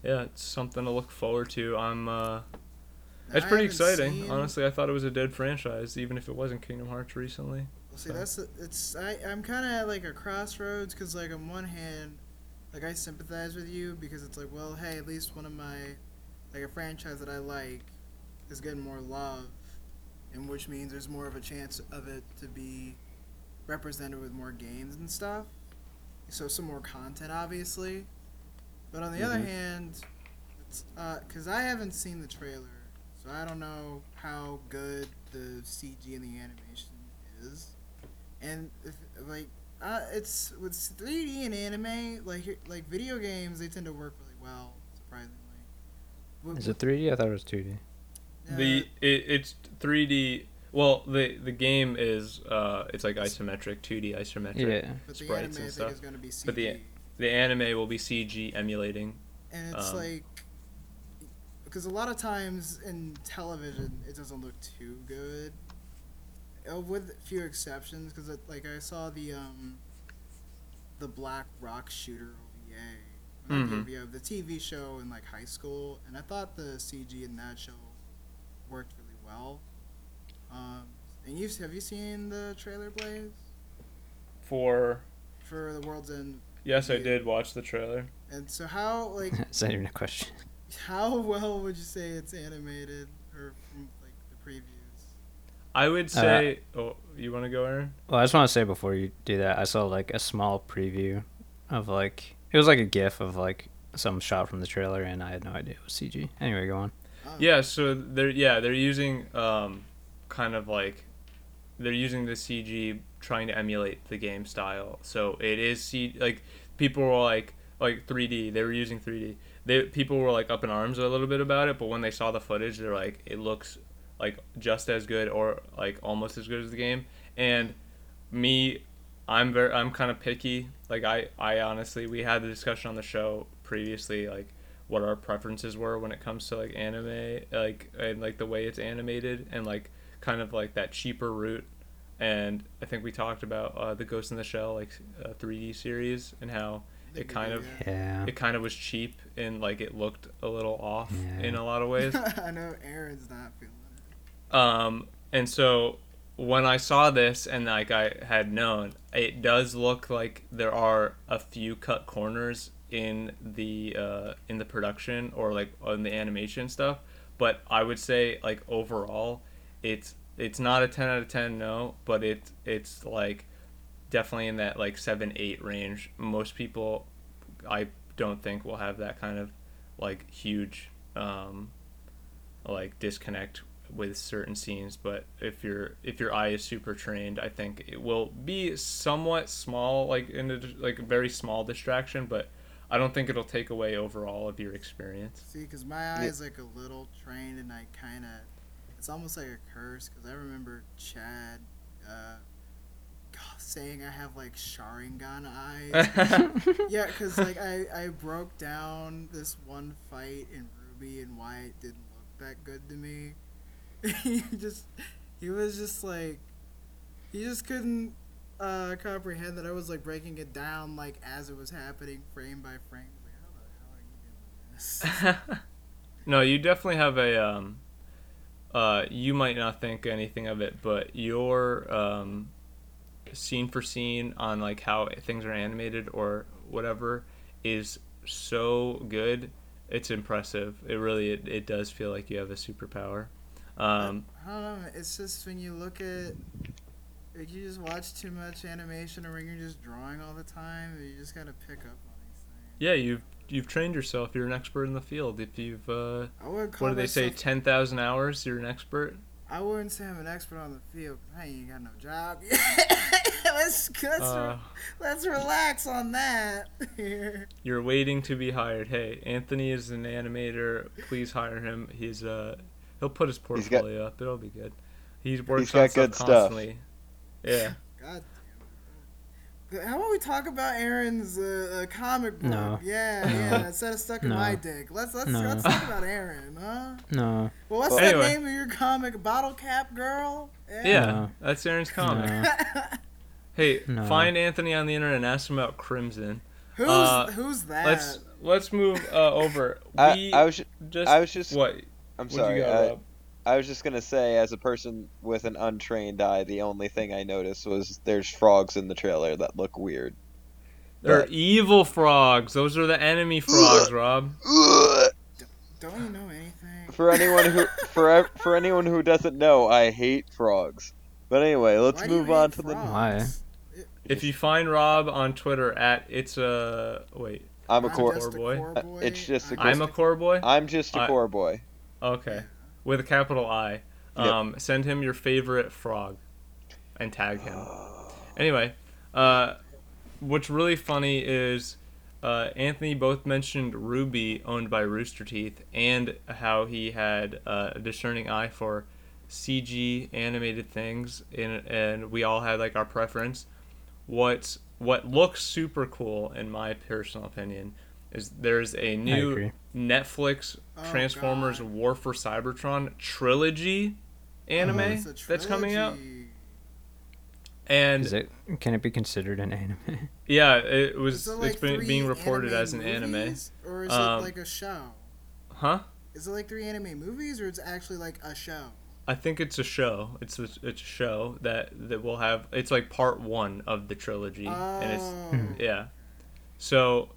yeah, it's something to look forward to. I'm. Uh, it's pretty exciting. seen- Honestly, I thought it was a dead franchise, even if it wasn't Kingdom Hearts recently. See, that's the- it's I I'm kind of at like a crossroads because like on one hand, like I sympathize with you because it's like well hey at least one of my like a franchise that I like is getting more love, and which means there's more of a chance of it to be represented with more games and stuff. So some more content obviously, but on the other Mhm. hand, it's because I haven't seen the trailer, so I don't know how good the CG and the animation is and if, like uh, it's with 3D and anime, like like video games, they tend to work really well, surprisingly. But- is it 3D? I thought it was 2D. uh, The it, it's 3D. Well, the the game is uh it's like isometric, 2D isometric. Yeah. but the sprites anime and I think stuff. is going to be CG, But the- The anime will be CG emulating. and it's um, like because a lot of times in television it doesn't look too good, uh, with few exceptions. Because like I saw the um the Black Rock Shooter OVA, not Mhm. the OVA, the TV show in like high school, and I thought the CG in that show worked really well. Um, and you have you seen the trailer, Blaze, For for the World's End? yes, I did watch the trailer. And so how like is that even a question? how well would you say it's animated or from like the previews? I would say. oh, you want to go, Aren? Well, I just want to say before you do that, I saw like a small preview of like it was like a GIF of like some shot from the trailer, and I had no idea it was CG. Anyway, go on. Oh, Yeah, so they're yeah they're using um, kind of like they're using the CG trying to emulate the game style. So it is C like people were like like 3D. They were using 3D. They people were like up in arms a little bit about it, but when they saw the footage, they're like it looks like just as good or like almost as good as the game. And me, I'm very I'm kind of picky. Like I I honestly we had the discussion on the show previously like what our preferences were when it comes to like anime like and like the way it's animated and like kind of like that cheaper route and i think we talked about uh, the ghost in the shell like uh, 3d series and how it kind of Yeah. it kind of was cheap and like it looked a little off Yeah. in a lot of ways. I know Aren's not feeling it. um, and so when I saw this and like I had known, it does look like there are a few cut corners in the uh, in the production or like on the animation stuff. But I would say like overall, it's it's not a ten out of ten no, but it it's like definitely in that like seven eight range. Most people, I don't think will have that kind of like huge um, like disconnect with certain scenes but if your if your eye is super trained i think it will be somewhat small like in a like a very small distraction but i don't think it'll take away overall of your experience See, because my eye is like a little trained, and I kind of, it's almost like a curse. Because I remember Chad, uh, saying I have like Sharingan eyes. yeah, because like I I broke down this one fight in RWBY and why it didn't look that good to me. he just he was just like he just couldn't uh, comprehend that I was like breaking it down like as it was happening frame by frame. Like, how the hell are you doing this? no, you definitely have a um uh you might not think anything of it, but your um scene for scene on like how things are animated or whatever is so good. It's impressive. It really it, it does feel like you have a superpower. Um I don't know. It's just when you look at, like, you just watch too much animation, or when you're just drawing all the time, you just gotta pick up on these things. yeah, you've you've trained yourself. You're an expert in the field. If you've uh I would call what do they say 10,000 hours, you're an expert. I wouldn't say I'm an expert on the field. I ain't got no job. let's let's, Uh, let's relax on that. You're waiting to be hired. Hey, Anthony is an animator. Please hire him. He's uh he'll put his got- portfolio up. It'll be good. He works He's on got stuff good stuff. constantly. Yeah. God damn it. How about we talk about Aren's uh, uh, comic book? No. Yeah, No. yeah. Instead of stuck in my dick, let's let's No. let's talk about Aren, huh? No. Well, what's Well, the anyway. name of your comic? Bottle Cap Girl. Yeah. No. That's Aren's comic. No. Hey, No. find Anthony on the internet and ask him about Crimson. who's Uh, who's that? Let's let's move uh, over. I, We I was ju- just I was just what? I'm sorry. you got, I, was just gonna say, as a person with an untrained eye, the only thing I noticed was there's frogs in the trailer that look weird. They're but- evil frogs. Those are the enemy frogs, Rob. Don't you know anything? For anyone who for for anyone who doesn't know, I hate frogs. But anyway, let's Why move on to the. frogs? If you find Rob on Twitter at it's a wait, I'm a core. core boy. core Uh, boy. it's just a I'm a core boy. I'm just a I- core boy. Okay, with a capital I. Yep. Um, send him your favorite frog, and tag him. Anyway, uh, what's really funny is uh, Anthony both mentioned RWBY, owned by Rooster Teeth, and how he had uh, a discerning eye for CG animated things, and, and we all had like our preference. What's what looks super cool, in my personal opinion, is there's a new. Netflix Oh, Transformers God. War for Cybertron trilogy anime It's a that's coming out. And Is it? Can it be considered an anime? yeah, it was Is it like it's been being reported as an anime. Or is Um, it like a show? Huh? Is it like three anime movies, or it's actually like a show? I think it's a show. It's a, it's a show that that will have it's like part 1 of the trilogy and it's Oh, yeah. So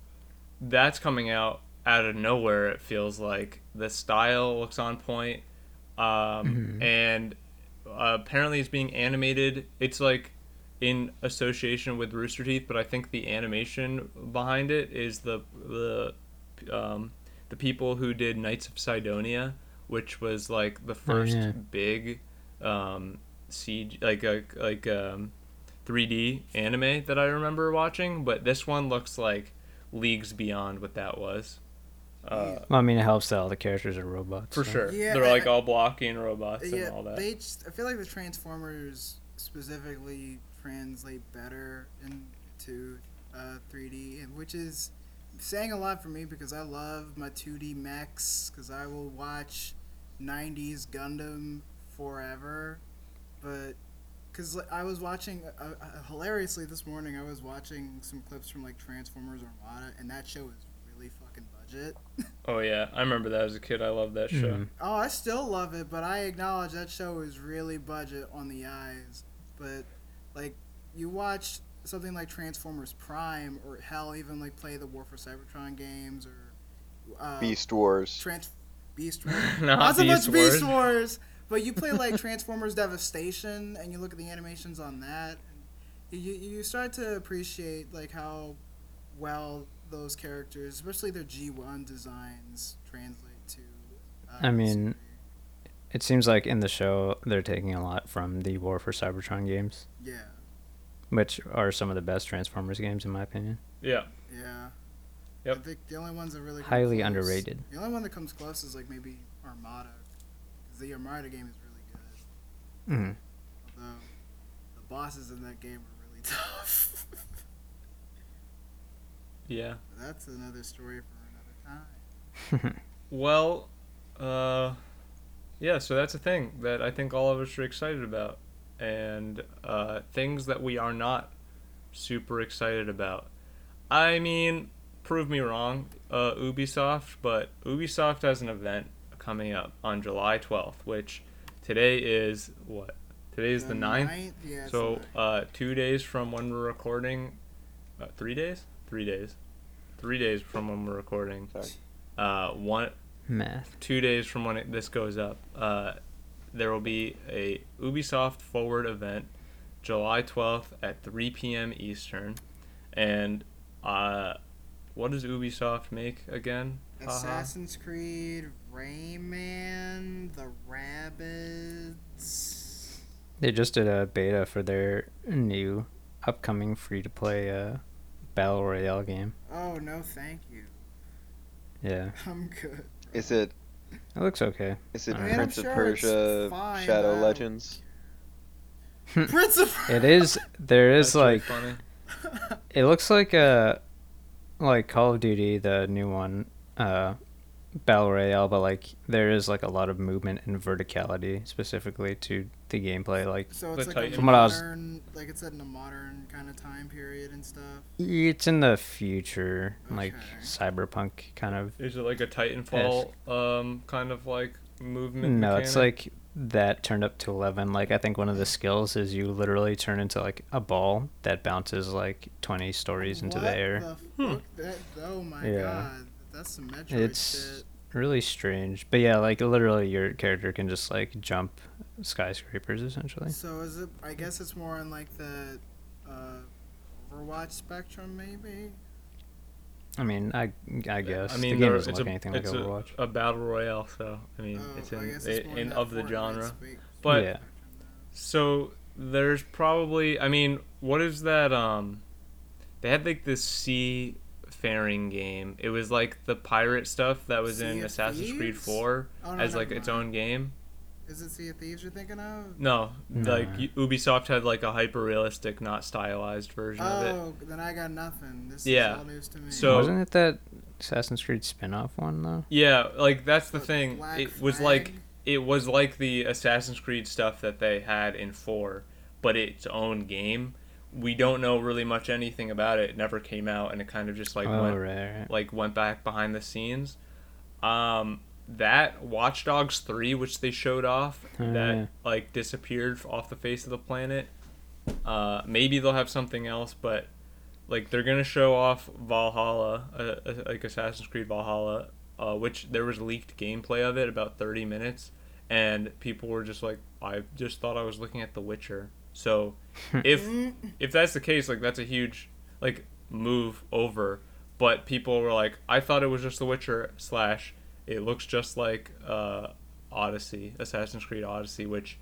that's coming out out of nowhere it feels like. The style looks on point. Um Mhm. and uh, apparently it's being animated. It's like in association with Rooster Teeth, but I think the animation behind it is the the um, the people who did Knights of Sidonia, which was like the first yeah. big um, CG like a like um, 3D anime that I remember watching. But this one looks like leagues beyond what that was. Uh, Well, I mean, it helps that all the characters are robots. for so- sure, Yeah, they're I- like all blocking robots yeah. and all that. They, just, I feel like the Transformers specifically translate better into uh, 3D, which is saying a lot for me because I love my 2D mechs. Because I will watch 90s Gundam forever, but because I was watching uh, uh, hilariously this morning, I was watching some clips from like Transformers Armada, and that show is really fucking budget. Oh yeah, I remember that as a kid. I loved that show. Mhm. Oh, I still love it, but I acknowledge that show is really budget on the eyes. But like, you watch something like Transformers Prime, or hell, even like play the War for Cybertron games, or uh, Beast Wars. Trans Beast Wars. Not Not so Beast much Beast Wars. Wars, but you play like Transformers Devastation, and you look at the animations on that, and you you start to appreciate like how well those characters, especially their G one designs, translate to. Uh, I mean, the It seems like in the show they're taking a lot from the War for Cybertron games, yeah, which are some of the best Transformers games in my opinion. Yeah. yeah. Yep. I think the only ones that really Highly close- underrated. The only one that comes close is like maybe Armada, 'cause the Armada game is really good. Mm. Although the bosses in that game are really Yeah. That's another story for another time. Well, uh, yeah. So that's a thing that I think all of us are excited about, and uh, things that we are not super excited about. I mean, prove me wrong, uh, Ubisoft, but Ubisoft has an event coming up on July twelfth, which today is what? Today is the, 9th. Yeah. So, uh, two days from when we're recording, uh, three days, three days, three days from when we're recording. Sorry. Uh, one, Math. two days from when it, this goes up, uh, there will be a Ubisoft Forward event, July twelfth at three p.m. Eastern, and uh, what does Ubisoft make again? Haha. Assassin's Creed, Rayman, the Rabbids. They just did a beta for their new upcoming free to play uh, battle royale game. Oh no, thank you. Yeah, I'm good. Is it it looks okay. is it I mean, I'm Prince of sure it's Persia fine, Shadow but- Legends? Prince of. It is. There is That's really like funny. it looks like a like Call of Duty, the new one, uh, battle royale, but like there is like a lot of movement and verticality specifically to the gameplay. Like So it's The like a Titan. From what I was- modern, like it's set in a modern kind of time period and stuff. it's in the future, like cyberpunk kind of. Is it like a Titanfall um, kind of like movement? No, it's like that turned up to 11 like i think one of the skills is you literally turn into like a ball that bounces like 20 stories into the air The Hmm. That, oh my Yeah. god, that's some Metroid It's- shit. really strange but yeah like literally your character can just like jump skyscrapers essentially So is it? I guess it's more on like the uh, Overwatch spectrum, maybe. i mean i i guess I mean, the game doesn't look a, anything like it's overwatch A, a battle royale, so I mean, Oh, it's in, it's in, more in of the genre. But yeah so there's probably, I mean, what is that? Um, they had like this sea faring game. It was like the pirate stuff that was Sea in Assassin's Creed Thieves? 4 Oh, no, as like its mind. own game. Is it Sea of Thieves you're thinking of? No, like Nah. y- Ubisoft had like a hyper realistic, not stylized version of it. Oh, then I got nothing. This Yeah. is all news to me. So- wasn't it that assassin's creed spin-off one though Yeah, like that's the What, thing. Black It was like it was like the Assassin's Creed stuff that they had in 4, but its own game. We don't know really much anything about it. It never came out and it kind of just like oh went right, right. like went back behind the scenes. Um that Watch Dogs 3 which they showed off Oh, that yeah. like disappeared off the face of the planet. Uh maybe they'll have something else but like they're going to show off Valhalla, uh, uh, like Assassin's Creed Valhalla, uh, which there was leaked gameplay of it about 30 minutes and people were just like I just thought I was looking at The Witcher. So if if that's the case, like that's a huge like move over. But people were like, I thought it was just The Witcher slash it looks just like uh, Odyssey, Assassin's Creed Odyssey, which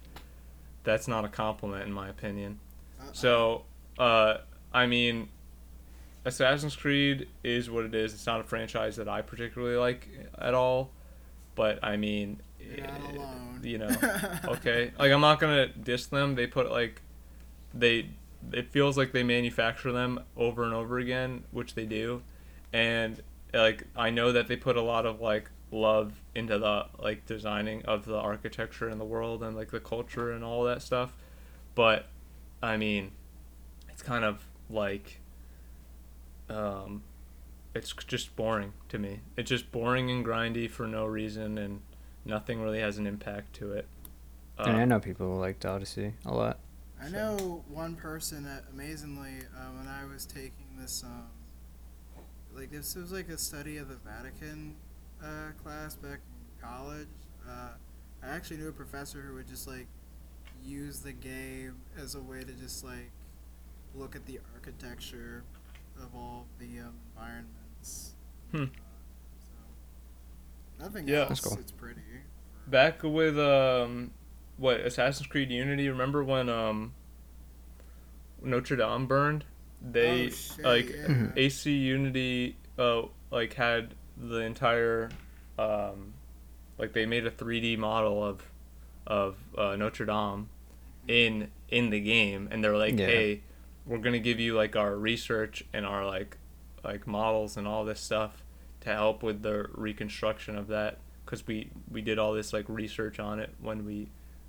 that's not a compliment in my opinion. uh-uh. So, uh, I mean, Assassin's Creed is what it is. It's not a franchise that I particularly like at all. But I mean, eh, you know, okay. Like I'm not gonna diss them. They put like, they, it feels like they manufacture them over and over again, which they do, and like I know that they put a lot of like love into the like designing of the architecture in the world and like the culture and all that stuff, but I mean, it's kind of like, um, it's just boring to me. It's just boring and grindy for no reason, and nothing really has an impact to it. Uh, and i know people who liked odyssey a lot I know one person that amazingly, uh, when I was taking this, um, like this was like a study of the Vatican uh, class back in college. Uh, I actually knew a professor who would just like use the game as a way to just like look at the architecture of all the environments. Hmm. Uh, so nothing Yeah. else. That's cool. It's pretty. back with um, what Assassin's Creed Unity. Remember when um, Notre Dame burned? They oh, shit, like yeah. Mhm. AC Unity uh like had the entire um like they made a 3D model of of uh, Notre Dame in in the game and they're like Yeah. hey we're gonna give you like our research and our like like models and all this stuff to help with the reconstruction of that because we we did all this like research on it when we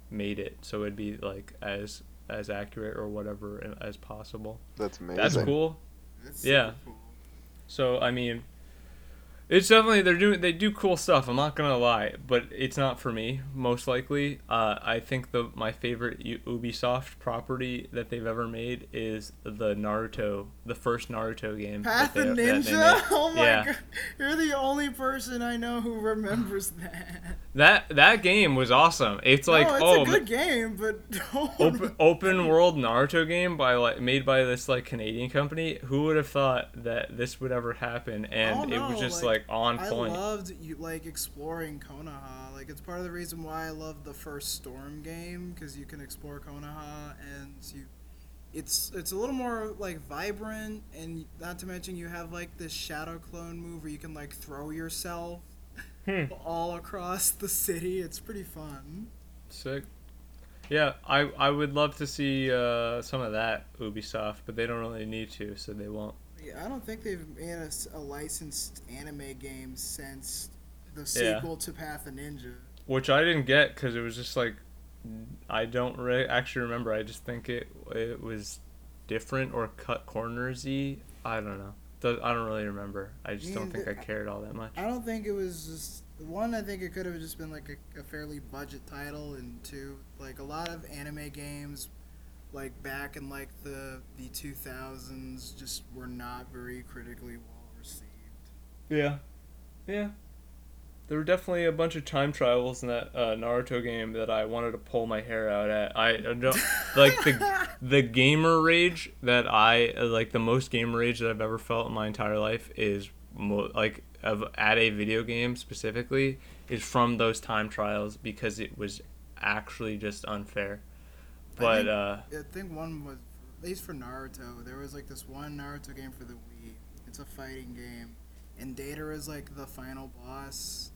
made it so it'd be like as as accurate or whatever as possible That's amazing. that's cool That's Yeah. super cool. so i mean it's definitely they're doing they do cool stuff i'm not gonna lie but it's not for me most likely uh, i think the my favorite U- ubisoft property that they've ever made is the naruto the first naruto game Path of they- that they Ninja? Oh my Yeah. god. You're the only person I know who remembers that. that that game was awesome it's like no, it's oh a good game, but open open world Naruto game by like made by this like Canadian company. Who would have thought that this would ever happen? And Oh, it was just like, like, on I point. loved you like exploring Konoha. Like it's part of the reason why I love the first Storm game because you can explore Konoha and you, it's it's a little more like vibrant and not to mention you have like this shadow clone move where you can like throw yourself Hmm. all across the city. It's pretty fun. Sick. Yeah, I I would love to see uh, some of that Ubisoft, but they don't really need to, so they won't. Yeah, I don't think they've made a licensed anime game since the Yeah. sequel to Path of Ninja. Which I didn't get because it was just like I don't re- actually remember. I just think it it was different or cut cornersy. I don't know. I don't really remember. I just don't think I cared all that much. I don't think it was just one. I think it could have just been like a, a fairly budget title, and two, like a lot of anime games, like back in like the the two thousands, just were not very critically well received. Yeah, yeah. There were definitely a bunch of time trials in that uh, Naruto game that I wanted to pull my hair out at. I, I don't like the the gamer rage that I like the most gamer rage that I've ever felt in my entire life is mo- like of at a video game specifically is from those time trials because it was actually just unfair. I But think- uh, I think one was at least for Naruto. There was like this one Naruto game for the Wii. It's a fighting game, and Data is like the final boss,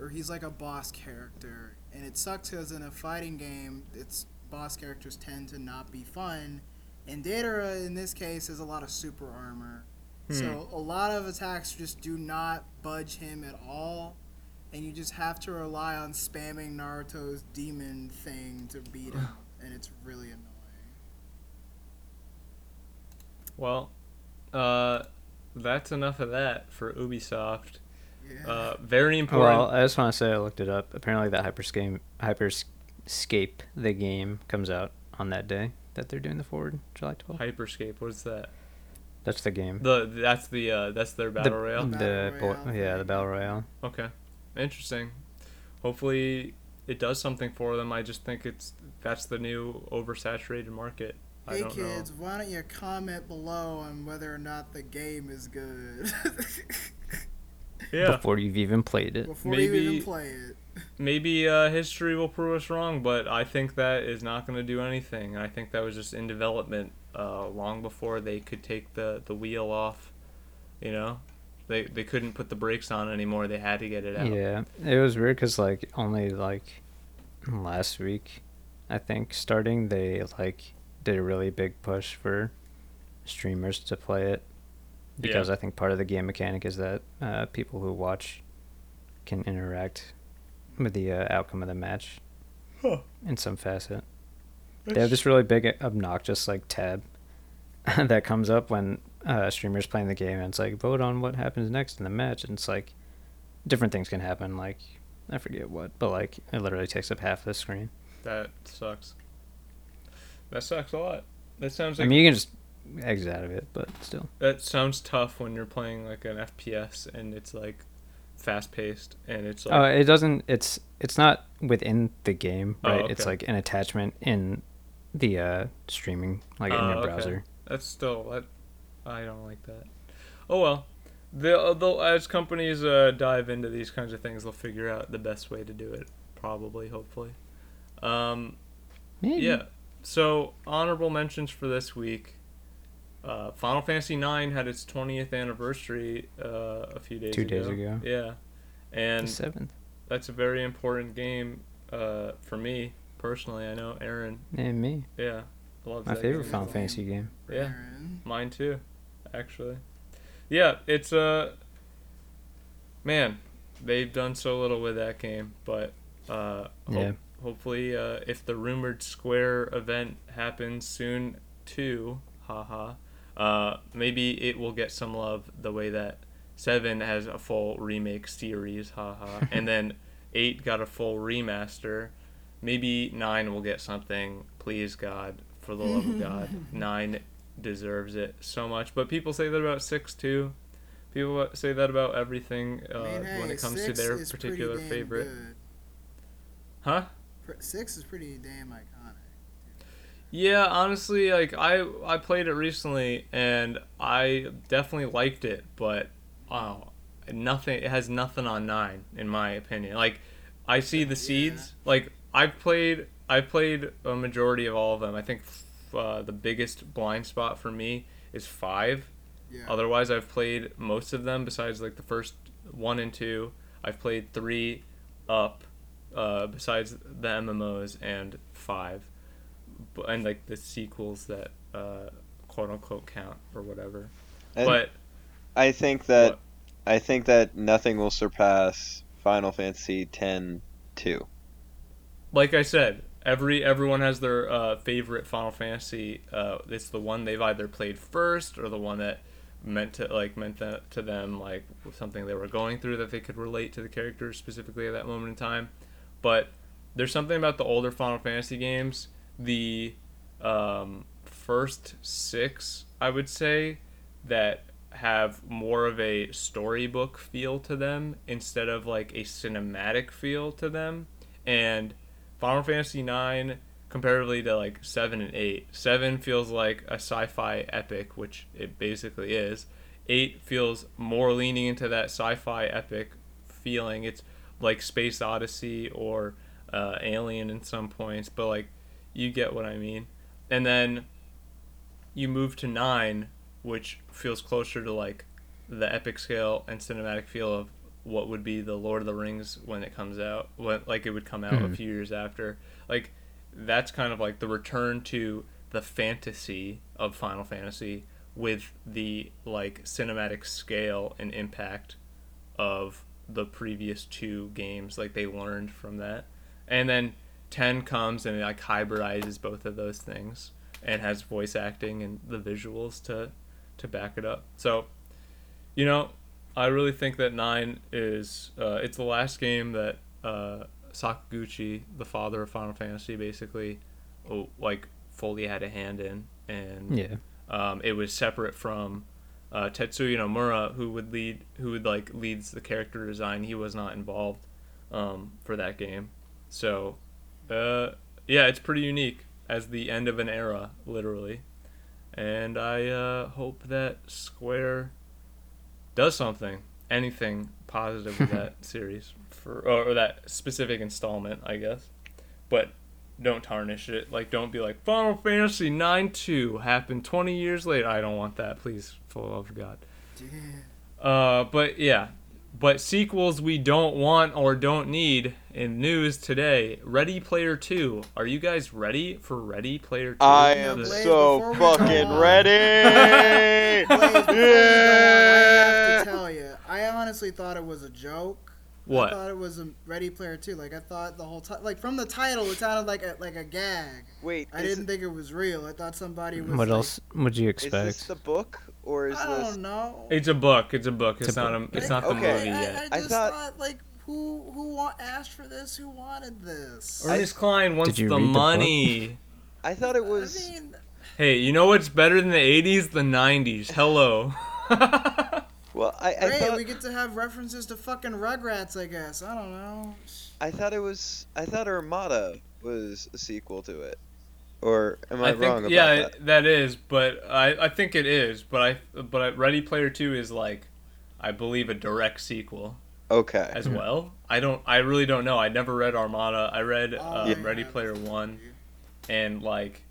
or he's like a boss character. And it sucks because in a fighting game, its boss characters tend to not be fun. And Data in this case has a lot of super armor, so a lot of attacks just do not budge him at all. And you just have to rely on spamming Naruto's demon thing to beat him, and it's really annoying. well, uh, that's enough of that for Ubisoft. Yeah. Uh, very important. Well, I just want to say I looked it up. Apparently, that Hyperscape, Hyperscape, the game, comes out on that day that they're doing the forward, July 12th. Hyperscape. What's that? That's the game. The that's the uh, that's their battle the, royale. The Battle bo- Royale yeah, the battle royale. Okay, interesting. Hopefully, it does something for them. I just think it's that's the new oversaturated market. I hey don't kids, why don't you comment below on whether or not the game is good. Yeah, Before you've even played it. before you Maybe- even play it? maybe uh, history will prove us wrong, but I think that is not going to do anything. I think that was just in development uh, long before they could take the the wheel off. You know, they they couldn't put the brakes on anymore. They had to get it out. Yeah, it was weird because like only like last week, I think starting they like did a really big push for streamers to play it because I think part of the game mechanic is that uh, people who watch can interact with the uh, outcome of the match Huh. in some facet. They have this really big obnoxious like tab that comes up when uh, streamers playing the game and it's like vote on what happens next in the match and it's like different things can happen like I forget what but like it literally takes up half the screen. That sucks. That sucks a lot. That sounds like... I mean you can just exit out of it but still. that sounds tough when you're playing like an FPS and it's like fast paced and it's like Oh, it doesn't it's it's not within the game, Oh, right? It's like an attachment in the uh streaming like in Oh, your okay. browser. that's still that I don't like that. Oh well. They'll, they'll as companies uh, dive into these kinds of things, they'll figure out the best way to do it. Probably, hopefully. Um, Maybe. Yeah. So honorable mentions for this week. Uh, Final Fantasy IX had its 20th anniversary uh, a few days Two ago. days ago. Yeah, The and seventh. that's a very important game uh, for me personally. I know Aren. And me. Yeah. Love My that favorite game. Final Fantasy game. Yeah, Aren. mine too, actually. Yeah, it's a uh, man. They've done so little with that game, but uh, Yeah. hope- hopefully, uh, if the rumored Square event happens soon too, haha, uh, maybe it will get some love the way that Seven has a full remake series, haha, and then Eight got a full remaster. Maybe Nine will get something. Please God, for the love of God, Nine deserves it so much. But people say that about Six too. People say that about everything uh, I mean, when it comes to their particular favorite. good. Huh? Six is pretty damn iconic. Yeah, honestly, like I I played it recently and I definitely liked it, but wow, nothing. It has nothing on nine in my opinion. Like I see the seeds. Like I've played I've played a majority of all of them. I think uh, the biggest blind spot for me is five. Yeah. Otherwise, I've played most of them besides like the first one and two. I've played three up, uh, besides the MMOs and five, and like the sequels that uh, quote unquote count or whatever. And but I think that What? I think that nothing will surpass Final Fantasy X two. like I said, every everyone has their uh, favorite Final Fantasy. Uh, it's the one they've either played first or the one that meant to like meant that to them like something they were going through that they could relate to the characters specifically at that moment in time. But there's something about the older Final Fantasy games, the um, first six, I would say, that have more of a storybook feel to them instead of like a cinematic feel to them. And Final Fantasy nine comparatively to like seven and eight, seven feels like a sci-fi epic, which it basically is. Eight feels more leaning into that sci-fi epic feeling. It's like Space Odyssey or uh, Alien in some points, but like you get what I mean. And then you move to nine, which feels closer to like the epic scale and cinematic feel of what would be the Lord of the Rings when it comes out, when like it would come out a Mhm. few years after. Like that's kind of like the return to the fantasy of Final Fantasy with the like cinematic scale and impact of the previous two games like they learned from that and then 10 comes and it like hybridizes both of those things and has voice acting and the visuals to to back it up so you know i really think that 9 is uh, it's the last game that uh, sakaguchi the father of final fantasy basically oh, like fully had a hand in and Yeah. um, it was separate from uh, Tetsuya Nomura, who would lead, who would like leads the character design. He was not involved um, for that game, so uh, yeah, it's pretty unique as the end of an era, literally. And I uh, hope that Square does something, anything positive with that series for or, or that specific installment, I guess. But don't tarnish it. Like, don't be like Final Fantasy Nine Two happened twenty years later. I don't want that, please, for the love of God. Yeah. Uh, but yeah, but sequels we don't want or don't need in news today. Ready Player Two. Are you guys ready for Ready Player Two? I am The- Blaze, so before we go fucking on- ready. Blaze, before we go on, I have to tell you, I honestly thought it was a joke. What? I thought it was a Ready Player Two. Like I thought the whole time, like from the title, it sounded like a like a gag. Wait, I didn't think it was real. I thought somebody was. What like, else would you expect? is this expect? the book or is I this? don't know. It's a book. It's a book. It's, It's a not book. a. It's not the Okay. movie I, yet. I I just thought- thought, like who who wa- asked for this? Who wanted this? Ernest Cline wants Did you the read the book? money. I thought it was. I mean, hey, you know what's better than the '80s? The '90s. Hello. Well, I, I great. thought we get to have references to fucking Rugrats. I guess I don't know. I thought it was. I thought Armada was a sequel to it. Or am I, I wrong think about yeah, that? that is, but I, I think it is, but I but I, Ready Player Two is like, I believe a direct sequel Okay. as well. I don't, I really don't know. I never read Armada. I read Oh, uh, yeah. Ready Player One, and like,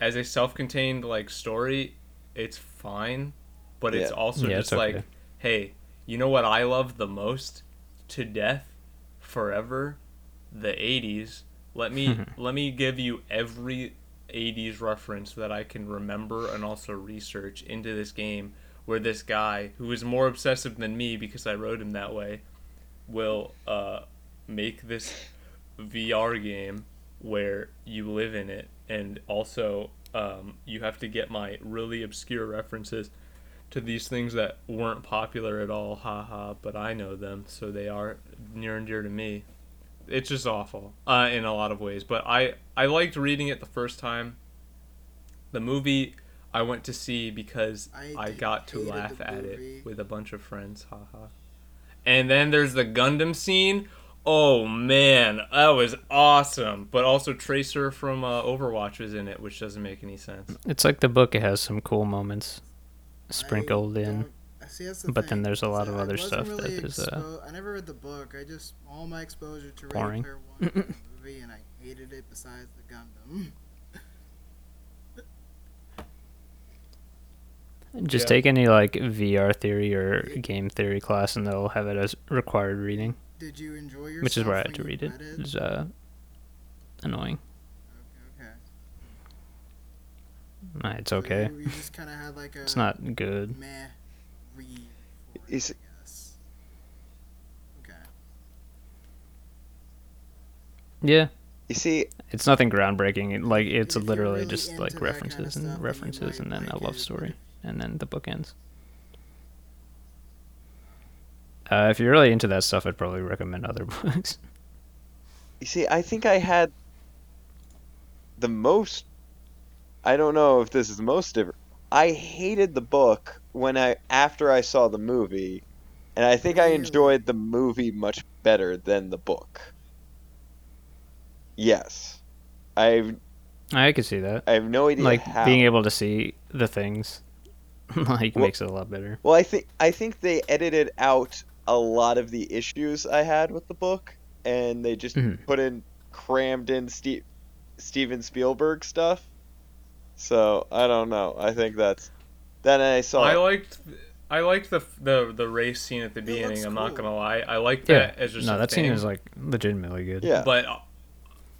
as a self-contained like story, it's fine, but it's Yeah. also Yeah, just it's okay. like, hey, you know what I love the most, to death, forever, the '80s. Let me let me give you every 80s reference that I can remember and also research into this game where this guy who is more obsessive than me because I wrote him that way will uh, make this VR game where you live in it. And also um, you have to get my really obscure references to these things that weren't popular at all. Haha but I know them so they are near and dear to me it's just awful uh, in a lot of ways. But I I liked reading it the first time. The movie I went to see because I I, got to laugh at movie. it with a bunch of friends. Haha. And then there's the Gundam scene. Oh man, that was awesome. But also Tracer from uh, Overwatch was in it, which doesn't make any sense. It's like the book. It has some cool moments I sprinkled in. Don't- See, that's the but then there's a lot So of other wasn't stuff really that is, uh, I never read the book. I just all my exposure to Ready Boring. Player One was the movie, and I hated it. Besides the Gundam. Just Yeah. take any like VR theory or game theory class, and they'll have it as required reading, Did you enjoy yourself? which is where I had to read it. read It's uh, annoying. Okay. Nah, It's So okay. You, you just kind of had like a. It's not good. Meh. Read. For it, Is- I guess. Okay. Yeah, You see, it's nothing groundbreaking. Like it's literally really just like that kinda references stuff, and references, might and then like a it, love story, and then the book ends. Uh, if you're really into that stuff, I'd probably recommend other books. you see, I think I had the most. I don't know if this is the most different. I hated the book when I after I saw the movie, and I think I enjoyed the movie much better than the book. Yes, I've. I could see that. I have no idea Like how. being able to see the things, like Well- makes it a lot better. Well, I think I think they edited out a lot of the issues I had with the book, and they just Mhm. put in crammed in Steve, Steven Spielberg stuff. So I don't know. I think that's. Then I saw. I liked I liked the the the race scene at the beginning. I'm not gonna lie. I liked Yeah, that as just no, a that thing. scene is like legitimately good. yeah. But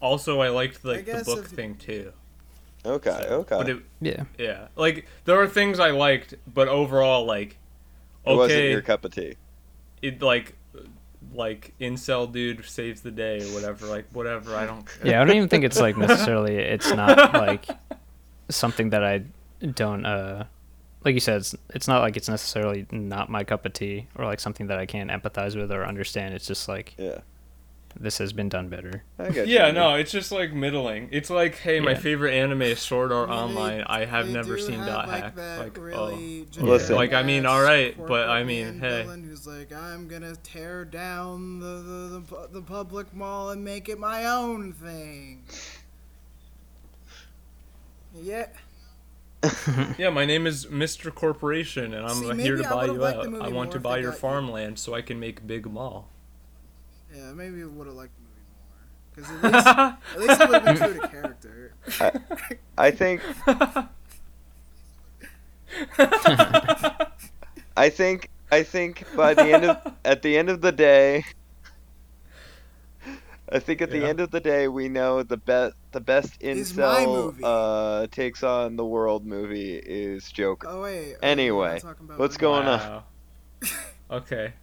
also, I liked like the book if- thing too. Okay. So- okay. But it, yeah. yeah, like there are things I liked, but overall, like It wasn't okay, your cup of tea. it like like incel dude saves the day or whatever. Like whatever. I don't. care. Yeah, I don't even think it's like necessarily. It's not like something that I don't. uh Like you said, it's it's not like it's necessarily not my cup of tea or like something that I can't empathize with or understand. It's just like Yeah. this has been done better. I Yeah, you. no, it's just like middling. It's like, hey, my favorite anime is Sword Art I they- Online. I have never seen have, Dot like, Hack. that Like, oh. really oh. Listen. Like, I mean, alright, but I mean, hey. villain Who's like, I'm gonna tear down the, the, the, the public mall and make it my own thing. Yeah. Yeah, my name is Mr. Corporation, and I'm See, here to buy you out. I want to buy your got- farmland so I can make big mall. Yeah, maybe would have liked the movie more. Because at least, at least it would have been true to character. I think. I think. I think by the end of at the end of the day. I think at the Yeah. end of the day, we know the best the best Is my incel uh, takes on the world movie is Joker. Oh wait. okay, Anyway, talking about what's my going on? Okay.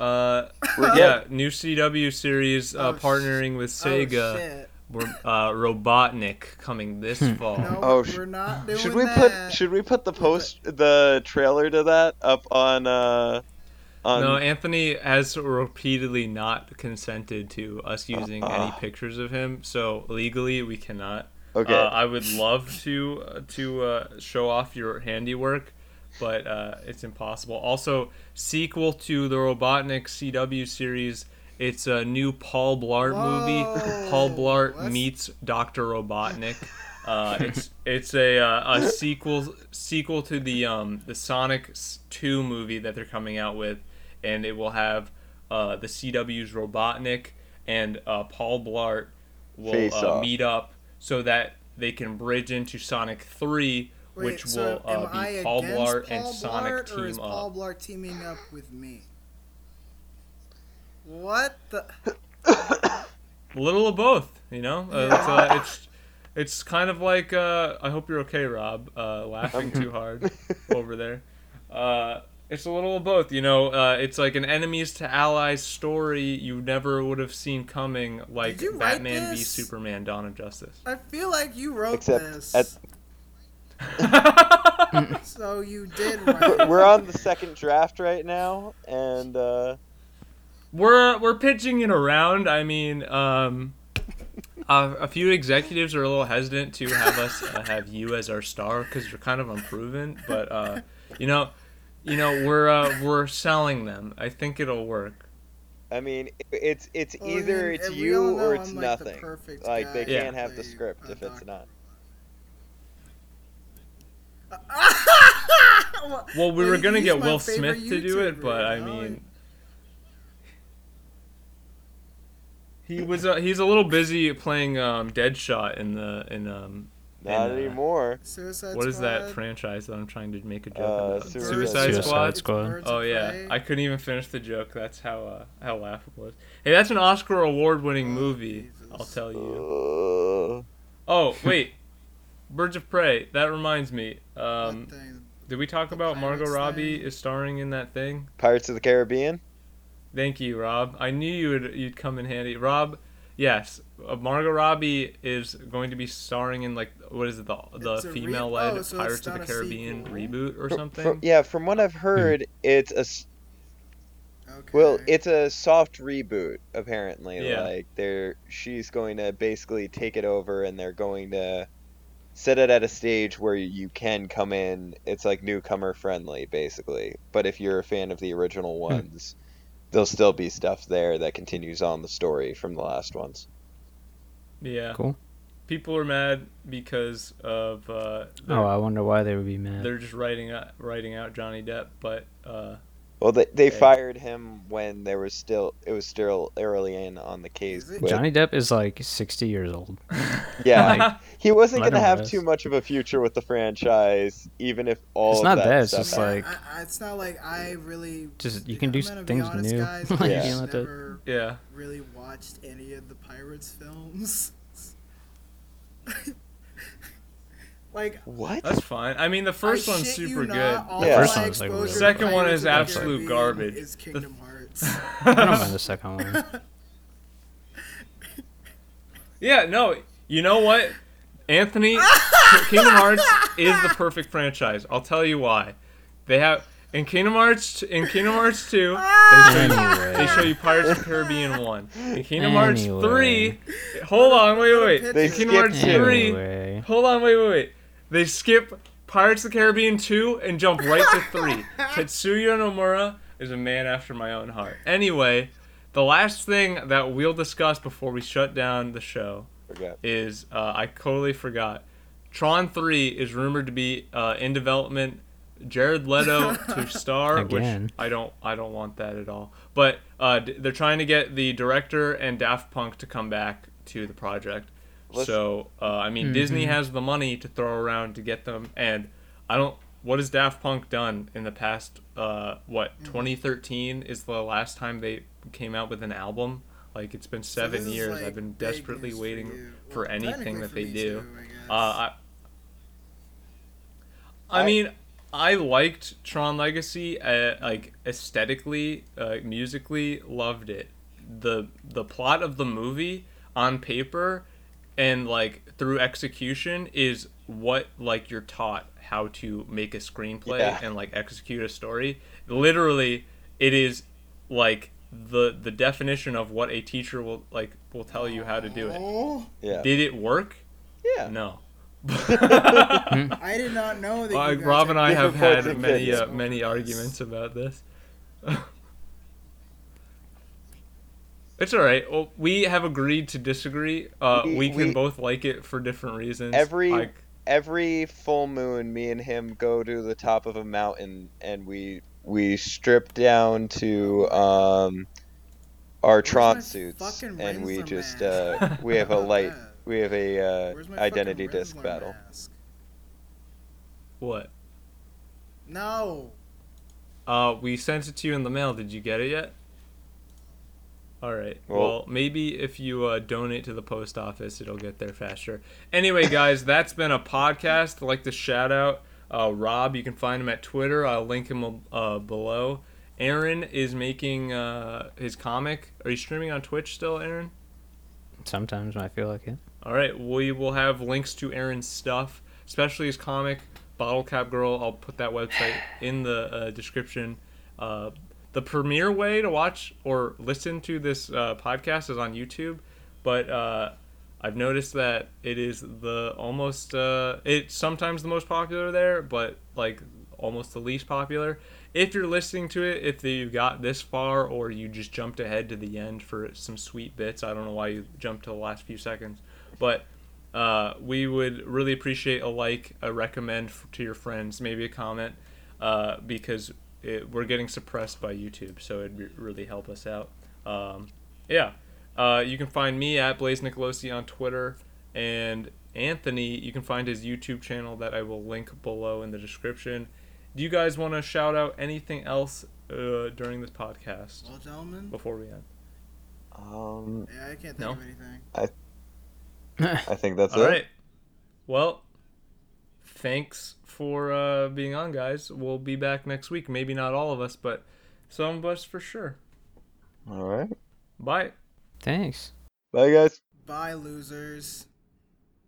Uh, We're yeah, new CW series uh, Oh, partnering with Oh, Sega. shit. We're, uh, Robotnik coming this fall. No, Oh, sh- we're not doing Should we that. put should we put the post the trailer to that up on uh on No, Anthony has repeatedly not consented to us using any Uh. pictures of him, so legally we cannot. Okay. Uh, I would love to uh, to uh, show off your handiwork, but uh, it's impossible. Also, sequel to the Robotnik CW series. It's a new Paul Blart movie. Paul Whoa, Blart that's- meets Doctor Robotnik. Uh, it's it's a uh, a sequel sequel to the um the Sonic Two movie that they're coming out with, and it will have uh, the CW's Robotnik and uh, Paul Blart will uh, meet up so that they can bridge into Sonic Three, Wait, which so will am uh, I be Paul against Blart and Paul Sonic Blart, or is team Paul. Blart teaming up with me? What the? a little of both. You know, uh, it's, uh, it's it's kind of like uh, I hope you're okay, Rob. Uh, laughing too hard over there. It's a little of both. You know, uh, it's like an enemies to allies story you never would have seen coming, like Did you write Batman v? Superman: Dawn of Justice. I feel like you wrote Except this. at- So you did write. We're on the second draft right now, and uh, we're we're pitching it around. I mean, um, a, a few executives are a little hesitant to have us uh, have you as our star because you're kind of unproven. But uh, you know, you know, we're uh, we're selling them. I think it'll work. I mean, it's it's Well, I either mean, it's you or it's I'm, like, the nothing. perfect Like they Yeah. can't have the script if it's not. Well, we were gonna get Will Smith to do it, but I mean, he was uh, he's a little busy playing um, Deadshot in the in um. Not in, uh, anymore. Suicide What is that franchise that I'm trying to make a joke Uh, about? Suicide Suicide, Suicide Squad. Squad. Oh yeah, I couldn't even finish the joke. That's how uh, how laughable it is. Hey, that's an Oscar award-winning Oh, movie. Jesus. I'll tell you. Uh, Oh wait, Birds of Prey. That reminds me. Um, did we talk The about Margot Robbie thing? is starring in that thing? Pirates of the Caribbean. Thank you, Rob. I knew you would you'd come in handy. Rob, yes, uh, Uh, Margot Robbie is going to be starring in like what is it the the It's a re- female-led oh, so Pirates of the Caribbean sequel. reboot or Fr- something. From, yeah, from what I've heard, hmm. it's a Okay. well, it's a soft reboot. Apparently, Yeah. like they're she's going to basically take it over, and they're going to set it at a stage where you can come in. It's like newcomer friendly, basically. But if you're a fan of the original hmm. ones, there'll still be stuff there that continues on the story from the last ones. Yeah. Cool. People are mad because of uh, Oh, I wonder why they would be mad. they're just writing out writing out Johnny Depp, but uh, Well, they they Okay. fired him when there was still it was still early in on the case. With- Johnny Depp is like 60 years old. Yeah, Like, he wasn't gonna have rest. too much of a future with the franchise, even if all It's of not that that, it's just happened. like- I, I, it's not like I really. Just- you can I'm do gonna things honest, new. Guys, Like, I you just can't let that- never yeah. really watched any of the Pirates films. like what? That's fine. I mean, the first I one's super not, good. all The my first one is, like, exposure really. Second one is absolute garbage. Is Kingdom Hearts. I don't mind the second one. Yeah, no, you know what, Anthony, Kingdom Hearts is the perfect franchise. I'll tell you why. They have in Kingdom Hearts in Kingdom Hearts two, they show you, Anyway. they show you Pirates of the Caribbean one. In Kingdom Hearts three, hold on, wait, wait, wait. They In Kingdom Hearts skipped three, Anyway. hold on, wait, wait, wait. They skip Pirates of the Caribbean two and jump right to three. Tetsuya Nomura is a man after my own heart. Anyway, the last thing that we'll discuss before we shut down the show Forgot. is uh, I totally forgot. Tron 3 is rumored to be uh, in development. Jared Leto to star, Again. which I don't I don't want that at all. But uh, d- they're trying to get the director and Daft Punk to come back to the project. Let's- so uh, I mean, Disney has the money to throw around to get them, and I don't. What has Daft Punk done in the past? Uh, what 2013 is the last time they came out with an album. Like it's been seven this is, years. like, I've been desperately waiting for Well, anything that for they do. too, I. Uh, I, I I- mean, I liked Tron Legacy. Uh, like aesthetically, uh, musically, loved it. the The plot of the movie on paper and like through execution is what like you're taught how to make a screenplay Yeah. and like execute a story. Literally, it is like the the definition of what a teacher will like will tell you how to do it. Yeah. Did it work? Yeah. No. I did not know that. Uh, you guys Rob and I have had many uh, many arguments about this. it's all right. Well, we have agreed to disagree. Uh, we, We- can we- both like it for different reasons. Every- like, Every full moon, me and him go to the top of a mountain and we we strip down to um our Where's Tron suits and we just uh we have a light that? we have a uh, identity disc Rinsler battle. mask? what? No. Uh, we sent it to you in the mail. Did you get it yet? All right. Well- Well, maybe if you uh, donate to the post office, it'll get there faster. Anyway, guys, that's been a podcast. I'd like to shout out uh, Rob. You can find him at Twitter. I'll link him uh, below. Aren is making uh, his comic. Are you streaming on Twitch still, Aren? Sometimes when I feel like it. All right, we will have links to Aren's stuff, especially his comic, Bottle Cap Girl. I'll put that website in the uh, description. Uh, the premier way to watch or listen to this uh, podcast is on YouTube, but uh, I've noticed that it is the almost uh, it's sometimes the most popular there, but like almost the least popular. If you're listening to it, if you've got this far or you just jumped ahead to the end for some sweet bits, I don't know why you jumped to the last few seconds, but uh, we would really appreciate a like, a recommend to your friends, maybe a comment, uh, because it, we're getting suppressed by YouTube, so it'd be, really help us out. Um, yeah, uh, you can find me at Blaze Nicolosi on Twitter, and Anthony, you can find his YouTube channel that I will link below in the description. Do you guys want to shout out anything else uh, during this podcast Well, gentlemen, before we end? Um, yeah, I can't think No? of anything. I think that's All it. right. Well, thanks for uh, being on, guys. We'll be back next week. Maybe not all of us, but some of us for sure. All right. Bye. Thanks. Bye, guys. Bye, losers.